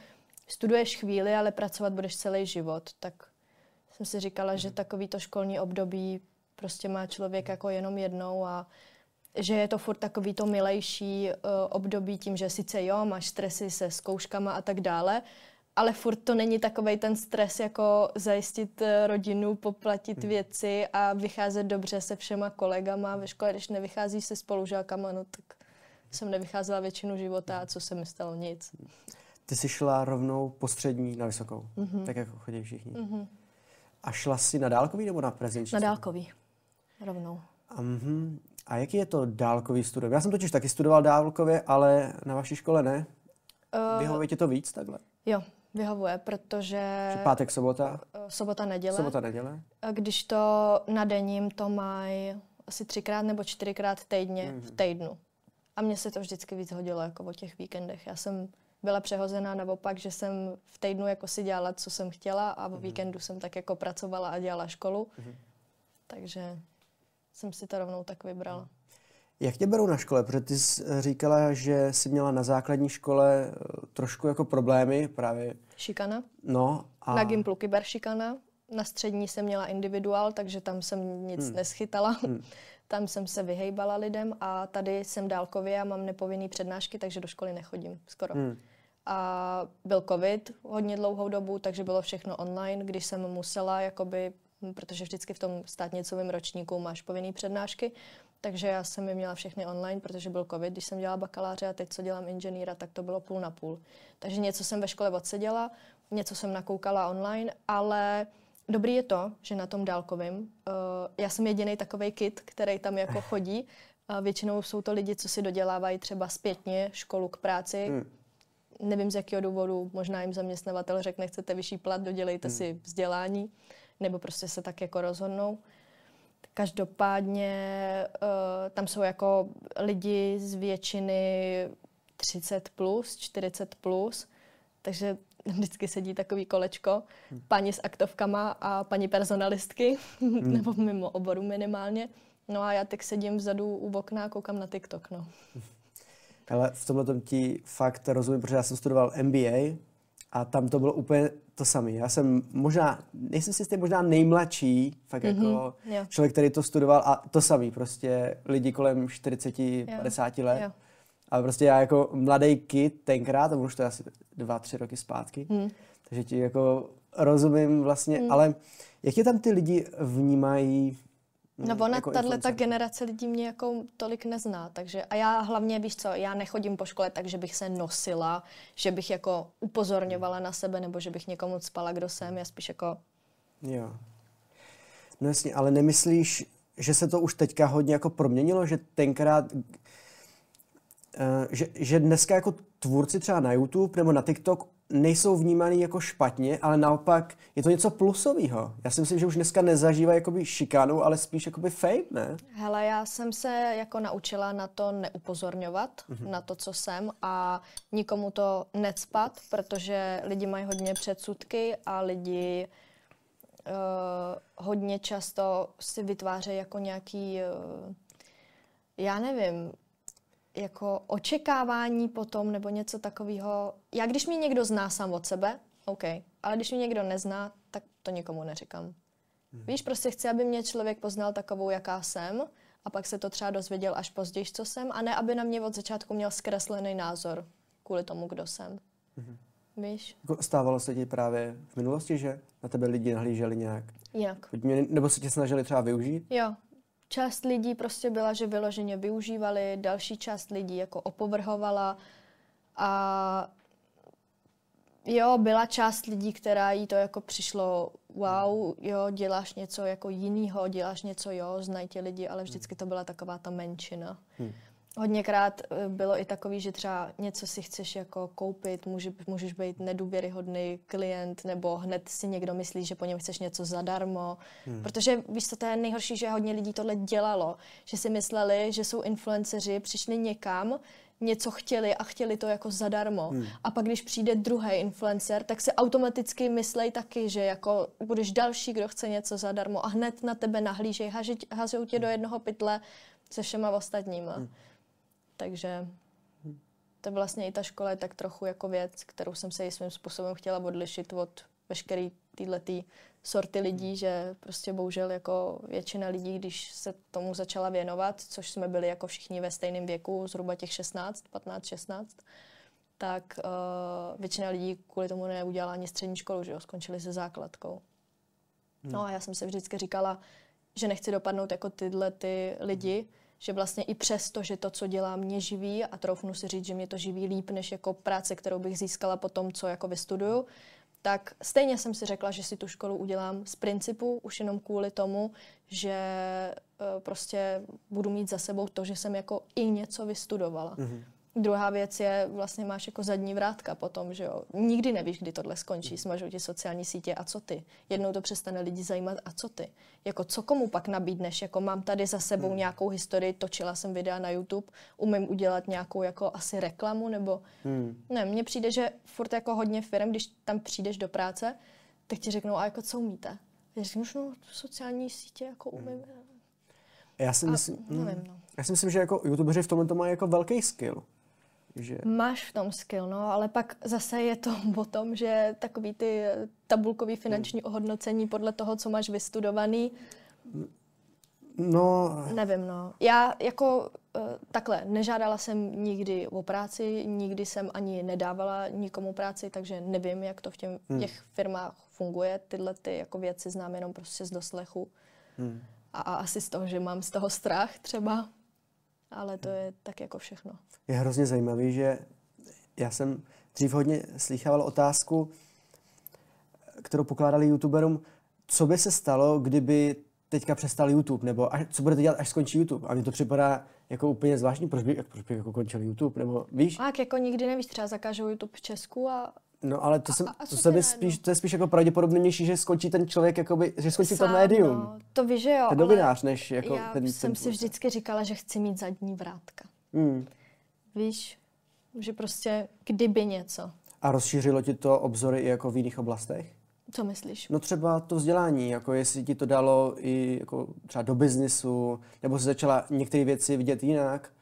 [SPEAKER 2] studuješ chvíli, ale pracovat budeš celý život, tak jsem si říkala, že hmm. takový to školní období prostě má člověk jako jenom jednou a že je to furt takový to milejší uh, období tím, že sice jo, máš stresy se zkouškama a tak dále, ale furt to není takový ten stres, jako zajistit eh, rodinu, poplatit hmm. věci a vycházet dobře se všema kolegama. Ve škole, když nevychází se spolužákama, no tak jsem nevycházela většinu života a co se mi stalo? Nic.
[SPEAKER 1] Ty jsi šla rovnou postřední na vysokou, mm-hmm. tak jako chodí všichni. Mm-hmm. A šla jsi na dálkový nebo na prezenční?
[SPEAKER 2] Na dálkový, rovnou.
[SPEAKER 1] Mm-hmm. A jaký je to dálkový studium? Já jsem totiž taky studoval dálkově, ale na vaší škole ne. Uh, Vyhovuje ti to víc takhle?
[SPEAKER 2] Jo, vyhovuje, protože...
[SPEAKER 1] Že pátek, sobota?
[SPEAKER 2] Uh, sobota, neděle.
[SPEAKER 1] Sobota, neděle.
[SPEAKER 2] A když to na denním, to mají asi třikrát nebo čtyřikrát týdně mm-hmm. v mhm. týdnu. A mně se to vždycky víc hodilo jako o těch víkendech. Já jsem byla přehozená naopak, že jsem v týdnu jako si dělala, co jsem chtěla a v mm-hmm. víkendu jsem tak jako pracovala a dělala školu. Mm-hmm. Takže jsem si to rovnou tak vybrala.
[SPEAKER 1] Jak tě berou na škole? Protože ty jsi říkala, že jsi měla na základní škole eh, trošku jako problémy právě.
[SPEAKER 2] Šikana.
[SPEAKER 1] No.
[SPEAKER 2] A... Na Gimplu kyberšikana. Na střední jsem měla individuál, takže tam jsem nic hmm. neschytala. Hmm. Tam jsem se vyhejbala lidem a tady jsem dálkově a mám nepovinný přednášky, takže do školy nechodím skoro. Hmm. A byl covid hodně dlouhou dobu, takže bylo všechno online, když jsem musela, jakoby, protože vždycky v tom státnicovém ročníku máš povinný přednášky, takže já jsem je měla všechny online, protože byl covid, když jsem dělala bakaláře a teď, co dělám inženýra, tak to bylo půl na půl. Takže něco jsem ve škole odseděla, něco jsem nakoukala online, ale dobrý je to, že na tom dálkovém, uh, já jsem jediný takový kit, který tam jako chodí. Uh, většinou jsou to lidi, co si dodělávají třeba zpětně školu k práci. Hmm. Nevím z jakého důvodu, možná jim zaměstnavatel řekne, chcete vyšší plat, dodělejte hmm. si vzdělání, nebo prostě se tak jako rozhodnou. Každopádně uh, tam jsou jako lidi z většiny 30 plus, 40 plus, takže vždycky sedí takový kolečko, hmm. paní s aktovkama a paní personalistky, hmm. nebo mimo oboru minimálně. No a já teď sedím vzadu u okna a koukám na TikTok, no.
[SPEAKER 1] Ale v tomhle tom ti fakt rozumím, protože já jsem studoval MBA a tam to bylo úplně to samé. Já jsem možná, nejsem si jistý, možná nejmladší, fakt mm-hmm, jako jo. člověk, který to studoval a to samý, prostě lidi kolem 40, jo. 50 let. Jo. A prostě já jako mladý kid tenkrát, a už to je asi dva, tři roky zpátky, hmm. takže ti jako rozumím vlastně, hmm. ale jak je tam ty lidi vnímají
[SPEAKER 2] No ona, jako tahle ta generace lidí mě jako tolik nezná, takže a já hlavně, víš co, já nechodím po škole tak, že bych se nosila, že bych jako upozorňovala na sebe, nebo že bych někomu spala, kdo jsem, já spíš jako...
[SPEAKER 1] Jo. No jasně, ale nemyslíš, že se to už teďka hodně jako proměnilo, že tenkrát, Eh, že, že dneska jako tvůrci třeba na YouTube nebo na TikTok nejsou vnímaný jako špatně, ale naopak je to něco plusového. Já si myslím, že už dneska nezažívají jakoby šikanu, ale spíš jakoby fame, ne?
[SPEAKER 2] Hele, já jsem se jako naučila na to neupozorňovat, mm-hmm. na to, co jsem a nikomu to necpat, protože lidi mají hodně předsudky a lidi uh, hodně často si vytvářejí jako nějaký, uh, já nevím, jako očekávání potom nebo něco takového. Já když mě někdo zná sám od sebe, OK, ale když mě někdo nezná, tak to nikomu neříkám. Hmm. Víš, prostě chci, aby mě člověk poznal takovou, jaká jsem a pak se to třeba dozvěděl až později, co jsem, a ne, aby na mě od začátku měl zkreslený názor kvůli tomu, kdo jsem. Hmm. Víš?
[SPEAKER 1] Jako stávalo se ti právě v minulosti, že na tebe lidi nahlíželi nějak?
[SPEAKER 2] Jinak.
[SPEAKER 1] Nebo se tě snažili třeba využít?
[SPEAKER 2] Jo, část lidí prostě byla, že vyloženě využívali, další část lidí jako opovrhovala a jo, byla část lidí, která jí to jako přišlo, wow, jo, děláš něco jako jinýho, děláš něco, jo, znají lidi, ale vždycky to byla taková ta menšina. Hmm. Hodněkrát eh, bylo i takový, že třeba něco si chceš jako koupit, může, můžeš být nedůvěryhodný klient, nebo hned si někdo myslí, že po něm chceš něco zadarmo. Hmm. Protože víš, co to je nejhorší, že hodně lidí tohle dělalo, že si mysleli, že jsou influenceři, přišli někam, něco chtěli a chtěli to jako zadarmo. Hmm. A pak, když přijde druhý influencer, tak si automaticky myslej taky, že jako budeš další, kdo chce něco zadarmo a hned na tebe nahlížej, házou tě do jednoho pytle se všema ostatníma. Hmm. Takže to vlastně i ta škola je tak trochu jako věc, kterou jsem se i svým způsobem chtěla odlišit od veškeré této sorty lidí, že prostě bohužel jako většina lidí, když se tomu začala věnovat, což jsme byli jako všichni ve stejném věku, zhruba těch 16, 15, 16, tak uh, většina lidí kvůli tomu neudělala ani střední školu, že jo, skončili se základkou. Hmm. No a já jsem se vždycky říkala, že nechci dopadnout jako tyhle ty lidi, že vlastně i přesto, že to, co dělám, mě živí a troufnu si říct, že mě to živí líp, než jako práce, kterou bych získala po tom, co jako vystuduju, tak stejně jsem si řekla, že si tu školu udělám z principu, už jenom kvůli tomu, že uh, prostě budu mít za sebou to, že jsem jako i něco vystudovala. Mm-hmm. Druhá věc je, vlastně máš jako zadní vrátka potom, že jo. Nikdy nevíš, kdy tohle skončí, smažou ti sociální sítě a co ty. Jednou to přestane lidi zajímat a co ty. Jako co komu pak nabídneš, jako mám tady za sebou hmm. nějakou historii, točila jsem videa na YouTube, umím udělat nějakou jako asi reklamu, nebo hmm. ne, mně přijde, že furt jako hodně firm, když tam přijdeš do práce, tak ti řeknou, a jako co umíte? Já řeknu, no sociální sítě jako umím. Hmm.
[SPEAKER 1] Já si, myslím, a, nevím, no. já si myslím, že jako youtubeři v tomhle to mají jako velký skill
[SPEAKER 2] že... Máš v tom skill, no, ale pak zase je to o tom, že takový ty tabulkový finanční ohodnocení podle toho, co máš vystudovaný,
[SPEAKER 1] No...
[SPEAKER 2] Nevím, no. Já jako uh, takhle, nežádala jsem nikdy o práci, nikdy jsem ani nedávala nikomu práci, takže nevím, jak to v těm, hmm. těch firmách funguje. Tyhle ty jako věci znám jenom prostě z doslechu. Hmm. A, a asi z toho, že mám z toho strach třeba ale to je tak jako všechno.
[SPEAKER 1] Je hrozně zajímavý, že já jsem dřív hodně slychával otázku, kterou pokládali youtuberům, co by se stalo, kdyby teďka přestal YouTube, nebo až, co budete dělat, až skončí YouTube. A mně to připadá jako úplně zvláštní, proč by, proč by jako končil YouTube, nebo víš?
[SPEAKER 2] A jak jako nikdy nevíš, třeba zakážou YouTube v Česku a
[SPEAKER 1] No ale to, jsem, a, a to, se spíš, to je spíš jako pravděpodobnější, že skončí ten člověk, jakoby, že skončí Sám, to médium. No,
[SPEAKER 2] to víš, že jo.
[SPEAKER 1] Ten novinář, než jako
[SPEAKER 2] já
[SPEAKER 1] ten,
[SPEAKER 2] jsem ten si vždycky říkala, že chci mít zadní vrátka. Hmm. Víš, že prostě kdyby něco.
[SPEAKER 1] A rozšířilo ti to obzory i jako v jiných oblastech?
[SPEAKER 2] Co myslíš?
[SPEAKER 1] No třeba to vzdělání, jako jestli ti to dalo i jako třeba do biznisu, nebo jsi začala některé věci vidět jinak?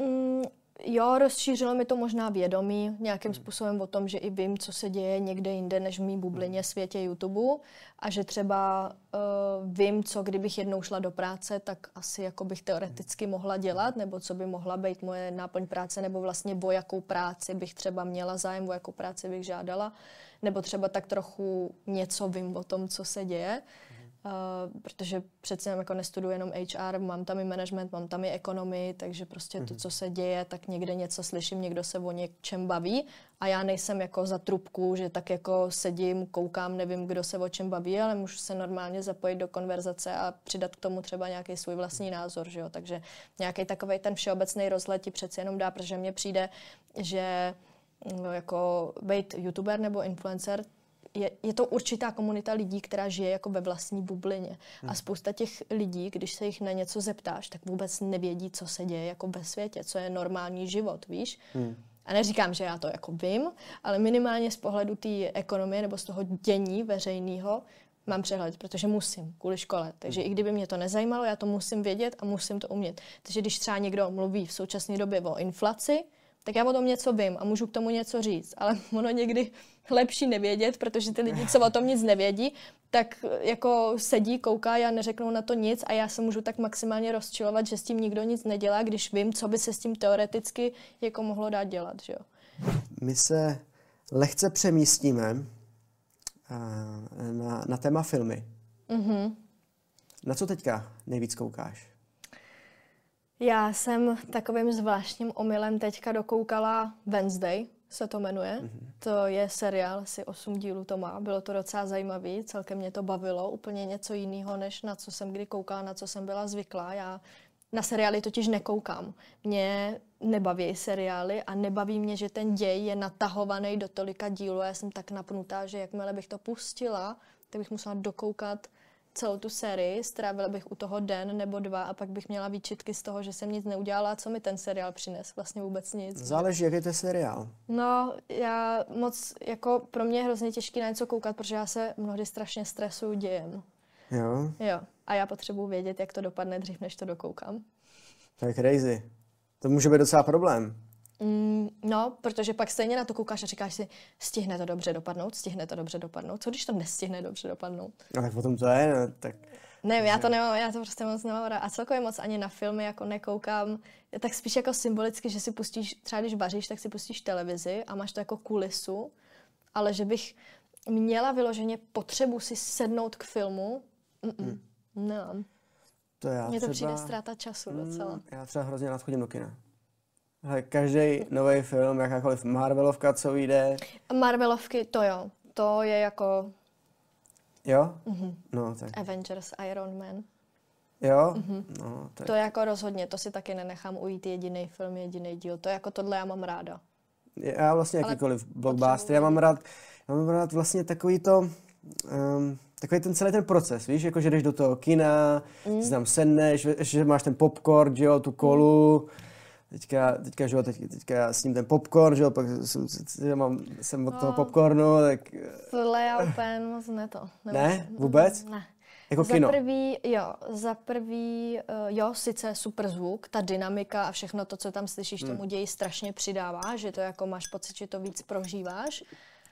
[SPEAKER 2] Mm, Jo, rozšířilo mi to možná vědomí nějakým způsobem o tom, že i vím, co se děje někde jinde než v mý bublině světě YouTube a že třeba uh, vím, co kdybych jednou šla do práce, tak asi jako bych teoreticky mohla dělat, nebo co by mohla být moje náplň práce, nebo vlastně o jakou práci bych třeba měla zájem, o jakou práci bych žádala, nebo třeba tak trochu něco vím o tom, co se děje. Uh, protože přece jako nestuduji jenom HR, mám tam i management, mám tam i ekonomii, takže prostě mm-hmm. to, mhm. co se děje, tak někde něco slyším, někdo se o něčem baví a já nejsem jako za trubku, že tak jako sedím, koukám, nevím, kdo se o čem baví, ale můžu se normálně zapojit do konverzace a přidat k tomu třeba nějaký svůj vlastní názor, že jo? takže nějaký takový ten všeobecný rozhled ti přece jenom dá, protože mně přijde, že no, jako být youtuber nebo influencer, je, je to určitá komunita lidí, která žije jako ve vlastní bublině. Hmm. A spousta těch lidí, když se jich na něco zeptáš, tak vůbec nevědí, co se děje jako ve světě, co je normální život, víš? Hmm. A neříkám, že já to jako vím, ale minimálně z pohledu té ekonomie nebo z toho dění veřejného mám přehled, protože musím, kvůli škole. Takže i kdyby mě to nezajímalo, já to musím vědět a musím to umět. Takže když třeba někdo mluví v současné době o inflaci, tak já o tom něco vím a můžu k tomu něco říct. Ale ono někdy lepší nevědět, protože ty lidi, co o tom nic nevědí, tak jako sedí, kouká a neřeknou na to nic a já se můžu tak maximálně rozčilovat, že s tím nikdo nic nedělá, když vím, co by se s tím teoreticky jako mohlo dát dělat. Že jo?
[SPEAKER 1] My se lehce přemístíme na, na téma filmy. Mm-hmm. Na co teďka nejvíc koukáš?
[SPEAKER 2] Já jsem takovým zvláštním omylem teďka dokoukala Wednesday, se to jmenuje. Mm-hmm. To je seriál, asi 8 dílů to má. Bylo to docela zajímavý, celkem mě to bavilo. Úplně něco jiného, než na co jsem kdy koukala, na co jsem byla zvyklá. Já na seriály totiž nekoukám. Mě nebaví seriály a nebaví mě, že ten děj je natahovaný do tolika dílů. Já jsem tak napnutá, že jakmile bych to pustila, tak bych musela dokoukat celou tu sérii, strávila bych u toho den nebo dva a pak bych měla výčitky z toho, že jsem nic neudělala. Co mi ten seriál přines? Vlastně vůbec nic.
[SPEAKER 1] Záleží, jaký to je seriál.
[SPEAKER 2] No, já moc, jako pro mě je hrozně těžké na něco koukat, protože já se mnohdy strašně stresuju dějem.
[SPEAKER 1] Jo?
[SPEAKER 2] Jo. A já potřebuji vědět, jak to dopadne dřív, než to dokoukám.
[SPEAKER 1] To je crazy. To může být docela problém.
[SPEAKER 2] Mm, no, protože pak stejně na to koukáš a říkáš si, stihne to dobře dopadnout, stihne to dobře dopadnout. Co když to nestihne dobře dopadnout?
[SPEAKER 1] No tak potom to je, no, tak...
[SPEAKER 2] Ne, já to nemám, já to prostě moc nemám. A celkově moc ani na filmy jako nekoukám. Tak spíš jako symbolicky, že si pustíš, třeba když vaříš, tak si pustíš televizi a máš to jako kulisu. Ale že bych měla vyloženě potřebu si sednout k filmu, mm nemám.
[SPEAKER 1] To já
[SPEAKER 2] Mně to
[SPEAKER 1] třeba...
[SPEAKER 2] přijde ztráta času docela.
[SPEAKER 1] Mm, já třeba hrozně rád chodím do kina. Každý nový film, jakákoliv Marvelovka, co vyjde,
[SPEAKER 2] Marvelovky, to jo. To je jako
[SPEAKER 1] jo?
[SPEAKER 2] Mhm.
[SPEAKER 1] No, tak
[SPEAKER 2] Avengers, Iron Man.
[SPEAKER 1] jo?
[SPEAKER 2] Mhm.
[SPEAKER 1] No, tak.
[SPEAKER 2] To je jako rozhodně, to si taky nenechám ujít jediný film, jediný díl. To je jako tohle já mám ráda.
[SPEAKER 1] Já vlastně
[SPEAKER 2] Ale
[SPEAKER 1] jakýkoliv blockbuster, já mám rád, já mám rád vlastně takový to, um, takový ten celý ten proces, víš, jako že jdeš do toho kina, mm. si tam sedneš, že máš ten popcorn, že jo, tu kolu, teďka, teďka, že jo, teď, teďka já s ním ten popcorn, že jo, pak jsem, mám, jsem od toho
[SPEAKER 2] No.
[SPEAKER 1] popcornu, tak
[SPEAKER 2] Tohle já úplně moc ne to.
[SPEAKER 1] Ne? Vůbec?
[SPEAKER 2] Ne.
[SPEAKER 1] jako
[SPEAKER 2] za
[SPEAKER 1] kino.
[SPEAKER 2] prvý, jo, za prvý, uh, jo, sice super zvuk, ta dynamika a všechno to, co tam slyšíš,
[SPEAKER 1] Hmm.
[SPEAKER 2] tomu ději strašně přidává, že to jako máš pocit, že to víc prožíváš.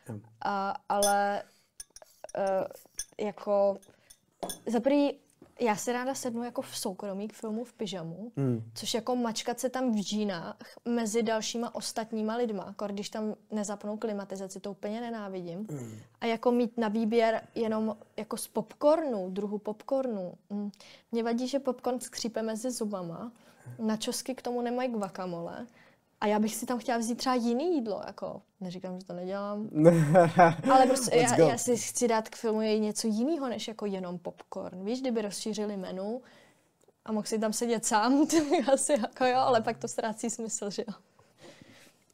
[SPEAKER 1] Jo.
[SPEAKER 2] A, ale uh, jako za prvý, já si ráda sednu jako v soukromí k filmu v pyžamu,
[SPEAKER 1] Mm.
[SPEAKER 2] což jako mačkat se tam v džínách mezi dalšíma ostatníma lidma, jako když tam nezapnou klimatizaci, to úplně nenávidím.
[SPEAKER 1] Mm.
[SPEAKER 2] A jako mít na výběr jenom jako z popcornu, druhu popcornu. Mm. Mě vadí, že popcorn skřípe mezi zubama, načosky k tomu nemají guacamole a já bych si tam chtěla vzít třeba jiný jídlo, jako neříkám, že to nedělám, ale prostě já, já si chci dát k filmu i něco jiného, než jako jenom popcorn. Víš, kdyby rozšířili menu a mohl si tam sedět sám, to by asi jako jo, ale pak to ztrácí smysl, že jo.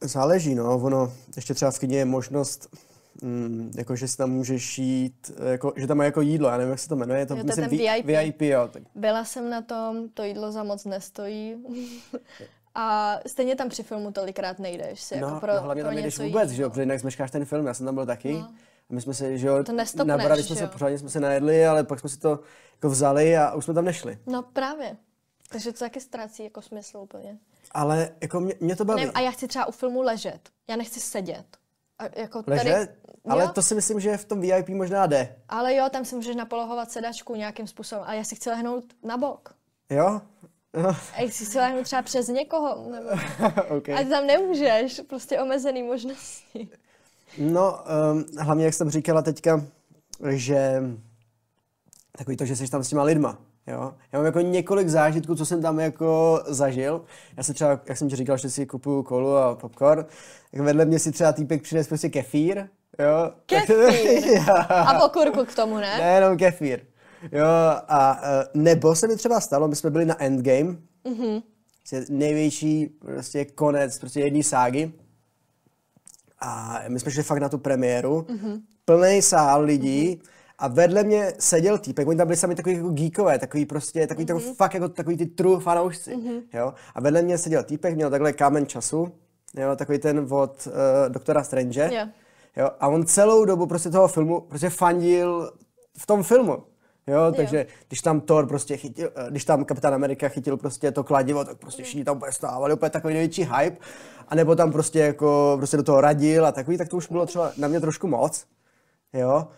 [SPEAKER 1] Záleží, no, ono, ještě třeba v kyně je možnost, mm, jako, že si tam můžeš jít, jako, že tam má jako jídlo, já nevím, jak se to jmenuje, je to,
[SPEAKER 2] Jo, to je
[SPEAKER 1] myslím,
[SPEAKER 2] VIP.
[SPEAKER 1] VIP, jo, tak
[SPEAKER 2] Byla jsem na tom, to jídlo za moc nestojí. A stejně tam při filmu tolikrát nejdeš si
[SPEAKER 1] no,
[SPEAKER 2] jako pro,
[SPEAKER 1] no, hlavně
[SPEAKER 2] pro
[SPEAKER 1] tam nejdeš vůbec, že jo, protože jinak zmeškáš ten film, já jsem tam byl taky.
[SPEAKER 2] No.
[SPEAKER 1] A my jsme se, že jo,
[SPEAKER 2] To nestopneš,
[SPEAKER 1] nabrali jsme
[SPEAKER 2] že
[SPEAKER 1] se,
[SPEAKER 2] jo.
[SPEAKER 1] pořádně jsme se najedli, ale pak jsme si to jako vzali a už jsme tam nešli.
[SPEAKER 2] No právě. Takže to taky ztrácí jako smysl úplně.
[SPEAKER 1] Ale jako mě, mě to baví.
[SPEAKER 2] Nevím, a já chci třeba u filmu ležet. Já nechci sedět. A jako tady,
[SPEAKER 1] Ležet? Ale
[SPEAKER 2] jo,
[SPEAKER 1] to si myslím, že v tom VIP možná jde.
[SPEAKER 2] ale jo, tam si můžeš napolohovat sedačku nějakým způsobem. A já si chci lehnout na bok.
[SPEAKER 1] Jo?
[SPEAKER 2] A já si chci lehnout třeba přes někoho. Nebo...
[SPEAKER 1] okay.
[SPEAKER 2] A ty tam nemůžeš. Prostě omezený možnosti.
[SPEAKER 1] No, um, hlavně jak jsem říkala teďka, že takový to, že jsi tam s těma lidma, jo. Já mám jako několik zážitků, co jsem tam jako zažil. Já si třeba, jak jsem ti říkal, že si kupuju kolu a popcorn, tak vedle mě si třeba týpek přines prostě kefír, jo.
[SPEAKER 2] Kefír? A pokurku k tomu, ne?
[SPEAKER 1] Nejenom kefír. Jo, a eh, nebo se mi třeba stalo, my jsme byli na Endgame, mm-hmm. největší prostě konec prostě jedné ságy. A my jsme šli fakt na tu premiéru, mm-hmm. plný sál lidí mm-hmm. a vedle mě seděl týpek, oni tam byli sami takový jako geekové, takový prostě, takový mm-hmm. to fakt jako takový ty true fanoušci, mm-hmm. jo. A vedle mě seděl týpek, měl takhle kámen času, jo, takový ten od uh, doktora Strange.
[SPEAKER 2] Jo.
[SPEAKER 1] Jo, a on celou dobu prostě toho filmu prostě fandil v tom filmu. Jo, takže když tam Thor prostě chytil, eh, když tam Kapitán Amerika chytil prostě to kladivo, tak prostě všichni tam úplně stávali, úplně takový největší hype. A nebo tam prostě jako prostě do toho radil a takový, tak to už bylo třeba na mě trošku moc. Jo.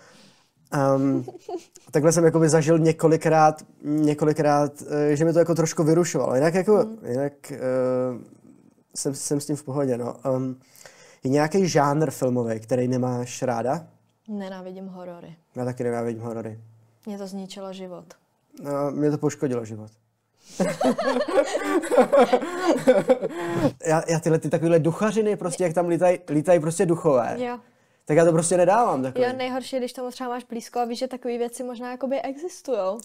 [SPEAKER 1] Um, takhle jsem jakoby zažil několikrát, několikrát, eh, že mi to jako trošku vyrušovalo. Jinak jako,
[SPEAKER 2] Hmm.
[SPEAKER 1] jinak uh, jsem, jsem s tím v pohodě, no. Um, je nějaký žánr filmový, který nemáš ráda?
[SPEAKER 2] Nenávidím horory.
[SPEAKER 1] Já taky nenávidím horory.
[SPEAKER 2] Mě to zničilo život.
[SPEAKER 1] No, mě to poškodilo život. já, já tyhle ty takovýhle duchařiny, prostě jak tam lítají lítaj prostě duchové,
[SPEAKER 2] Jo.
[SPEAKER 1] tak já to prostě nedávám. Takový.
[SPEAKER 2] Jo, nejhorší, když tomu třeba máš blízko a víš, že takové věci možná jakoby existují.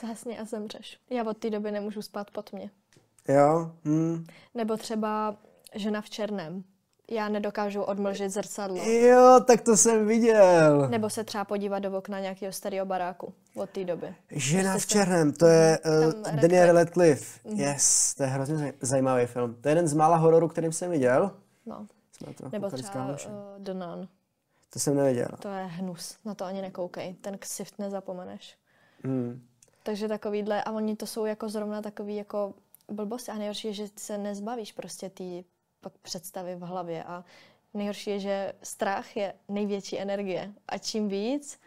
[SPEAKER 2] Zhasni a zemřeš. Já od té doby nemůžu spát pod mě.
[SPEAKER 1] Jo? Hm.
[SPEAKER 2] Nebo třeba žena v černém. Já nedokážu odmlžit zrcadlo.
[SPEAKER 1] Jo, tak to jsem viděl.
[SPEAKER 2] Nebo se třeba podívat do okna nějakého starého baráku od té doby.
[SPEAKER 1] Žena v černém, to je uh. Daniel
[SPEAKER 2] Radcliffe.
[SPEAKER 1] Radcliffe. Yes, to je hrozně zaj- zajímavý film. To je jeden z mála hororů, kterým jsem viděl.
[SPEAKER 2] No. Nebo třeba uh, The Nun.
[SPEAKER 1] To jsem neviděl.
[SPEAKER 2] To je hnus. Na to ani nekoukej. Ten ksift nezapomeneš.
[SPEAKER 1] Hmm.
[SPEAKER 2] Takže takovýhle, a oni to jsou jako zrovna takový jako blbosti. A nejhorší je, že se nezbavíš prostě ty pak představy v hlavě. A nejhorší je, že strach je největší energie. A čím víc,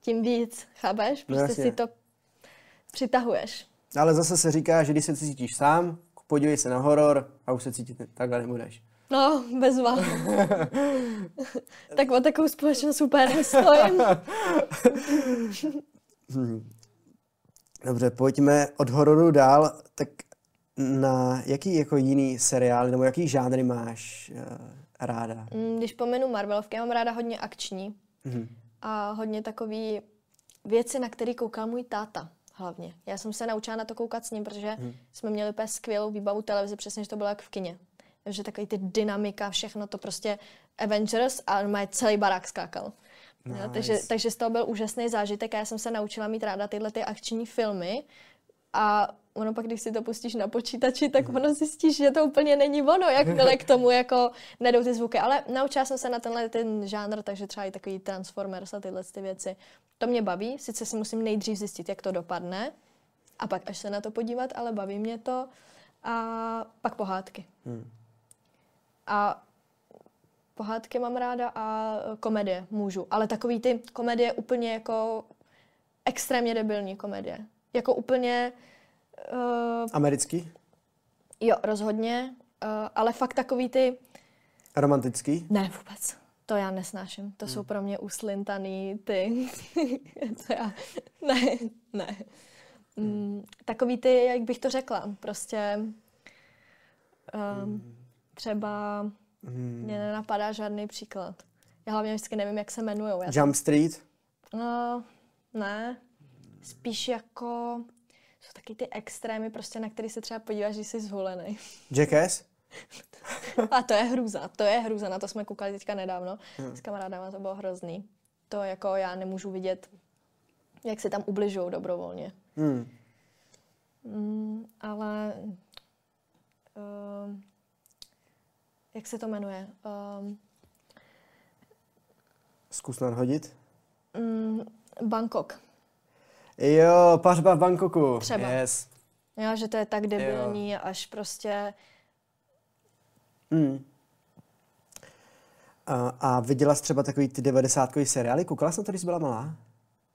[SPEAKER 2] tím víc, chápeš?
[SPEAKER 1] No
[SPEAKER 2] Prostě
[SPEAKER 1] jasně.
[SPEAKER 2] si to přitahuješ.
[SPEAKER 1] Ale zase se říká, že když se cítíš sám, podívej se na horor a už se cítit takhle nebudeš.
[SPEAKER 2] No, bezva. tak o takovou společnost super nestojím.
[SPEAKER 1] Dobře, pojďme od hororu dál. Tak na jaký jako jiný seriál nebo jaký žánry máš uh, ráda?
[SPEAKER 2] Mm, Když pomenu Marvelovky, já mám ráda hodně akční
[SPEAKER 1] Mhm.
[SPEAKER 2] a hodně takový věci, na které koukal můj táta hlavně. Já jsem se naučila na to koukat s ním, protože
[SPEAKER 1] Mhm.
[SPEAKER 2] jsme měli úplně skvělou výbavu televize, přesně, že to bylo jak v kině. Takže takový ty dynamika, všechno to prostě Avengers a má celý barák skákal.
[SPEAKER 1] Nice.
[SPEAKER 2] No, takže, takže z toho byl úžasný zážitek a já jsem se naučila mít ráda tyhle ty akční filmy a ono pak, když si to pustíš na počítači, tak ono zjistíš, že to úplně není ono, jakmile k tomu jako nedou ty zvuky. Ale naučila jsem se na tenhle ten žánr, takže třeba i takový Transformers a tyhle ty věci. To mě baví, sice si musím nejdřív zjistit, jak to dopadne a pak až se na to podívat, ale baví mě to. A pak pohádky.
[SPEAKER 1] Hmm.
[SPEAKER 2] A pohádky mám ráda a komedie můžu. Ale takový ty komedie úplně jako extrémně debilní komedie. Jako úplně, uh,
[SPEAKER 1] Americký?
[SPEAKER 2] jo, rozhodně, uh, ale fakt takový ty,
[SPEAKER 1] Romantický?
[SPEAKER 2] ne vůbec, to já nesnáším. To jsou pro mě uslintaný ty, to já, ne, ne. Mm, takový ty, jak bych to řekla, prostě um, třeba
[SPEAKER 1] Hmm.
[SPEAKER 2] Mně nenapadá žádný příklad. Já hlavně vždycky nevím, jak se jmenují.
[SPEAKER 1] Jump Street?
[SPEAKER 2] no, ne. Spíš jako... Jsou taky ty extrémy, prostě, na který se třeba podíváš, když jsi zvolený.
[SPEAKER 1] Jackass?
[SPEAKER 2] A to je hruza, to je hruza, na to jsme koukali teďka nedávno. S kamarádama to bylo hrozný. To jako já nemůžu vidět, jak se tam ubližují dobrovolně.
[SPEAKER 1] Hmm.
[SPEAKER 2] Mm, ale... Um, jak se to jmenuje? Um,
[SPEAKER 1] Zkus nadhodit.
[SPEAKER 2] mm, Bangkok.
[SPEAKER 1] Jo, pařba v Bangkoku.
[SPEAKER 2] Třeba.
[SPEAKER 1] Yes.
[SPEAKER 2] Jo, že to je tak debilní, až prostě...
[SPEAKER 1] Hmm. A, a viděla jsi třeba takový ty 90 seriály? Koukala jsi na to, když jsi byla malá?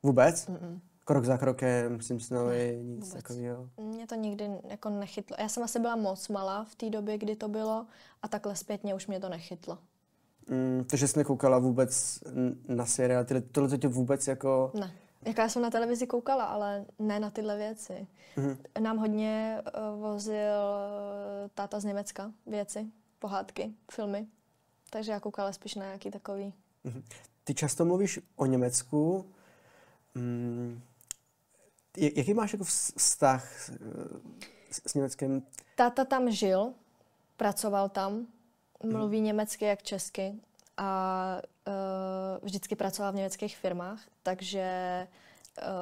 [SPEAKER 1] Vůbec?
[SPEAKER 2] Mm-mm.
[SPEAKER 1] Krok za krokem, Simpsonovi, nic
[SPEAKER 2] vůbec.
[SPEAKER 1] takového.
[SPEAKER 2] Mě to nikdy jako nechytlo. Já jsem asi byla moc malá v té době, kdy to bylo a takhle zpětně už mě to nechytlo.
[SPEAKER 1] Mm, takže jsi nekoukala vůbec na seriál, tyhle, tohle to tě vůbec jako...
[SPEAKER 2] Ne. Jako já jsem na televizi koukala, ale ne na tyhle věci.
[SPEAKER 1] Mhm.
[SPEAKER 2] Nám hodně uh, vozil uh, táta z Německa věci, pohádky, filmy. Takže já koukala spíš na nějaký takový.
[SPEAKER 1] Ty často mluvíš o Německu. Mm, jak- jaký máš jako vz- vztah eh, s, s Německem?
[SPEAKER 2] Táta tam žil, pracoval tam, mluví německy jak česky a uh, vždycky pracoval v německých firmách, takže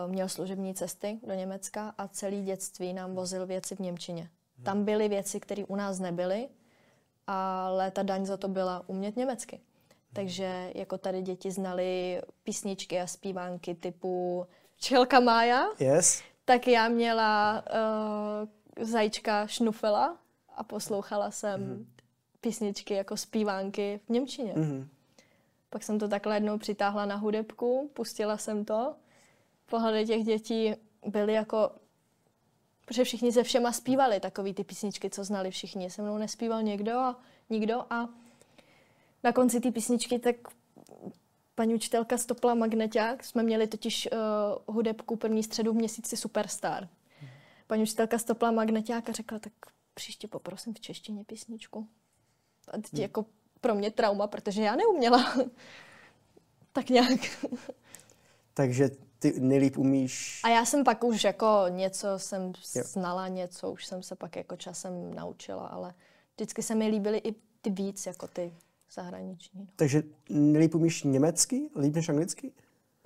[SPEAKER 2] uh, měl služební cesty do Německa a celý dětství nám vozil věci v Němčině. Tam byly věci, které u nás nebyly, ale ta daň za to byla umět německy. Takže jako tady děti znali písničky a zpívánky typu Čelka Mája,
[SPEAKER 1] Yes?
[SPEAKER 2] tak já měla uh, zajíčka Šnufela a poslouchala jsem mm. Písničky jako zpívánky v Němčině. Mm.
[SPEAKER 1] Mhm.
[SPEAKER 2] Pak jsem to takhle jednou přitáhla na hudebku, pustila jsem to. Pohledy těch dětí byly jako, protože všichni se všema zpívali takový ty písničky, co znali všichni. Se mnou nespíval někdo a nikdo a na konci té písničky tak paní učitelka stopla magneťák. Jsme měli totiž uh, hudebku první středu v měsíci Superstar. Paní učitelka stopla magneťák a řekla, tak příště poprosím v češtině písničku. A teď jako pro mě trauma, protože já neuměla. Tak nějak.
[SPEAKER 1] Takže ty nejlíp umíš...
[SPEAKER 2] A já jsem pak už jako něco jsem znala, něco už jsem se pak jako časem naučila, ale vždycky se mi líbily i ty víc, jako ty zahraniční.
[SPEAKER 1] Takže nejlíp umíš německy, líp než anglicky?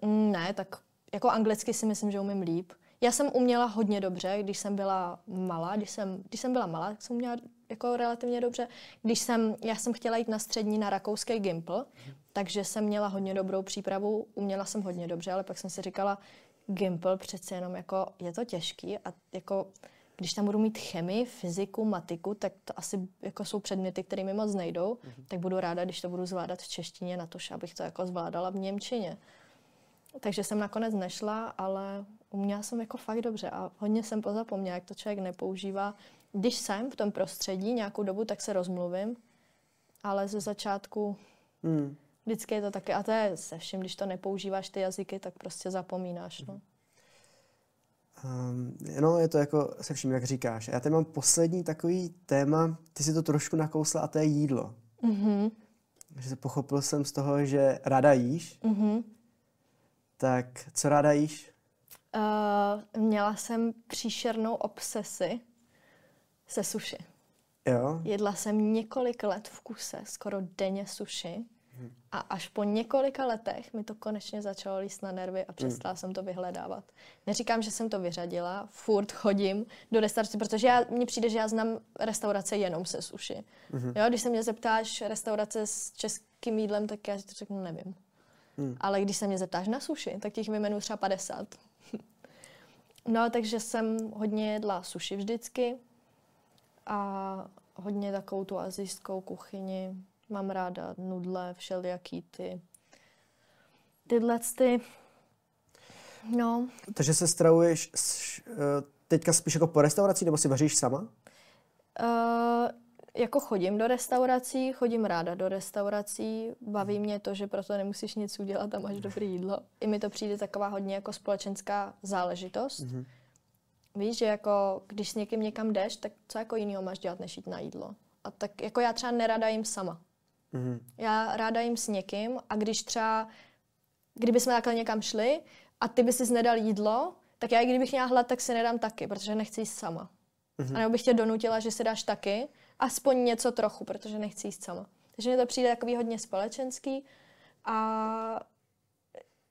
[SPEAKER 2] Mm, ne, tak jako anglicky si myslím, že umím líp. Já jsem uměla hodně dobře, když jsem byla malá. Když jsem, když jsem byla malá, tak jsem uměla jako relativně dobře. Když jsem, já jsem chtěla jít na střední na rakouský Gimpl, takže jsem měla hodně dobrou přípravu, uměla jsem hodně dobře, ale pak jsem si říkala, Gimpl přece jenom jako je to těžký a jako když tam budu mít chemii, fyziku, matiku, tak to asi jako jsou předměty, které mi moc nejdou, mm-hmm. tak budu ráda, když to budu zvládat v češtině, na to, abych to jako zvládala v Němčině. Takže jsem nakonec nešla, ale uměla jsem jako fakt dobře a hodně jsem pozapomněla, jak to člověk nepoužívá. Když jsem v tom prostředí nějakou dobu, tak se rozmluvím, ale ze začátku hmm. vždycky je to taky, a to je se vším, když to nepoužíváš ty jazyky, tak prostě zapomínáš. No.
[SPEAKER 1] Um, no, je to jako se vším, jak říkáš. Já tady mám poslední takový téma, ty si to trošku nakousla a to je jídlo. Mm-hmm. Že pochopil jsem z toho, že ráda jíš. Mm-hmm. Tak co ráda jíš?
[SPEAKER 2] Uh, měla jsem příšernou obsesi se suši.
[SPEAKER 1] Jo?
[SPEAKER 2] Jedla jsem několik let v kuse, skoro denně suši. Hmm. A až po několika letech mi to konečně začalo líst na nervy a přestala hmm. jsem to vyhledávat. Neříkám, že jsem to vyřadila, furt chodím do restaurace, protože já, mně přijde, že já znám restaurace jenom se suši. Hmm. Jo, když se mě zeptáš restaurace s českým jídlem, tak já si to řeknu, nevím. Hmm. Ale když se mě zeptáš na suši, tak těch vyjmenuji třeba 50. no, takže jsem hodně jedla suši vždycky a hodně takovou tu azijskou kuchyni. Mám ráda nudle, všelijaký ty tyhle ty. No.
[SPEAKER 1] Takže se stravuješ eh, teďka spíš jako po restauraci, nebo si vaříš sama?
[SPEAKER 2] Uh, jako chodím do restaurací, chodím ráda do restaurací, baví mě to, že proto nemusíš nic udělat a máš dobré jídlo. I mi to přijde taková hodně jako společenská záležitost. Mm-hmm. Víš, že jako když s někým někam jdeš, tak co jako jiného máš dělat, než jít na jídlo. A tak jako já třeba nerada jim sama. Mm-hmm. Já ráda jim s někým a když třeba, kdyby jsme takhle někam šli a ty by si nedal jídlo, tak já i kdybych měla hlad, tak si nedám taky, protože nechci jíst sama. Mm-hmm. A nebo bych tě donutila, že si dáš taky, aspoň něco trochu, protože nechci jíst sama. Takže mi to přijde takový hodně společenský a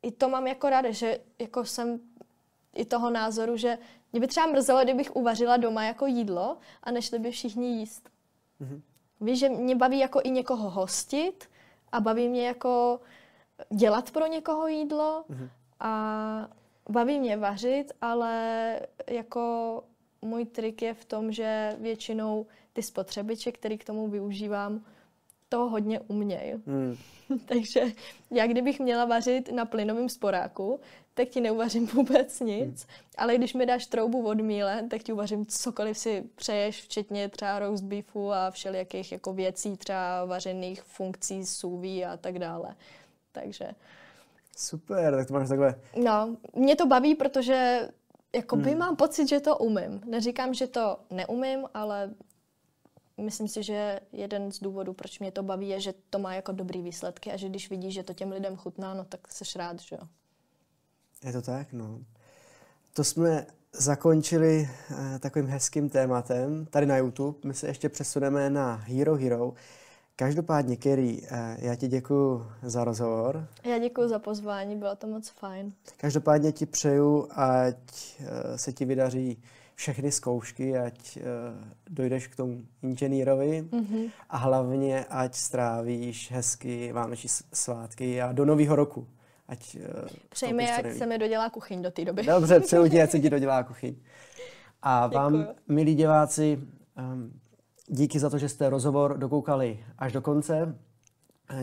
[SPEAKER 2] i to mám jako ráda, že jako jsem i toho názoru, že mě by třeba mrzelo, kdybych uvařila doma jako jídlo a nešli by všichni jíst. Mm-hmm. Víš, že mě baví jako i někoho hostit a baví mě jako dělat pro někoho jídlo mm-hmm. a baví mě vařit, ale jako můj trik je v tom, že většinou ty spotřebiče, který k tomu využívám, to hodně umějí. Hmm. Takže já kdybych měla vařit na plynovém sporáku, tak ti neuvařím vůbec nic, hmm. ale když mi dáš troubu od míle, tak ti uvařím cokoliv si přeješ, včetně třeba roast beefu a všelijakých jako věcí, třeba vařených funkcí, sůví a tak dále. Takže...
[SPEAKER 1] Super, tak to máš takhle.
[SPEAKER 2] No, mě to baví, protože jakoby hmm. mám pocit, že to umím. Neříkám, že to neumím, ale myslím si, že jeden z důvodů, proč mě to baví, je, že to má jako dobrý výsledky a že když vidíš, že to těm lidem chutná, no tak seš rád, že jo.
[SPEAKER 1] Je to tak, no. To jsme zakončili eh, takovým hezkým tématem tady na YouTube. My se ještě přesuneme na Hero Hero. Každopádně, Kerry, eh, já ti děkuji za rozhovor.
[SPEAKER 2] Já děkuji za pozvání, bylo to moc fajn.
[SPEAKER 1] Každopádně ti přeju, ať eh, se ti vydaří všechny zkoušky, ať uh, dojdeš k tomu inženýrovi mm-hmm. a hlavně, ať strávíš hezky vánoční svátky a do nového roku. Ať,
[SPEAKER 2] uh, Přeji mi, ať se mi dodělá kuchyň do té doby.
[SPEAKER 1] Dobře, přeju ti, ať se ti dodělá kuchyň. A vám, Děkuju. milí diváci, um, díky za to, že jste rozhovor dokoukali až do konce.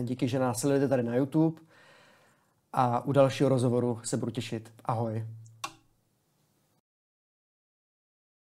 [SPEAKER 1] Díky, že nás sledujete tady na YouTube. A u dalšího rozhovoru se budu těšit. Ahoj.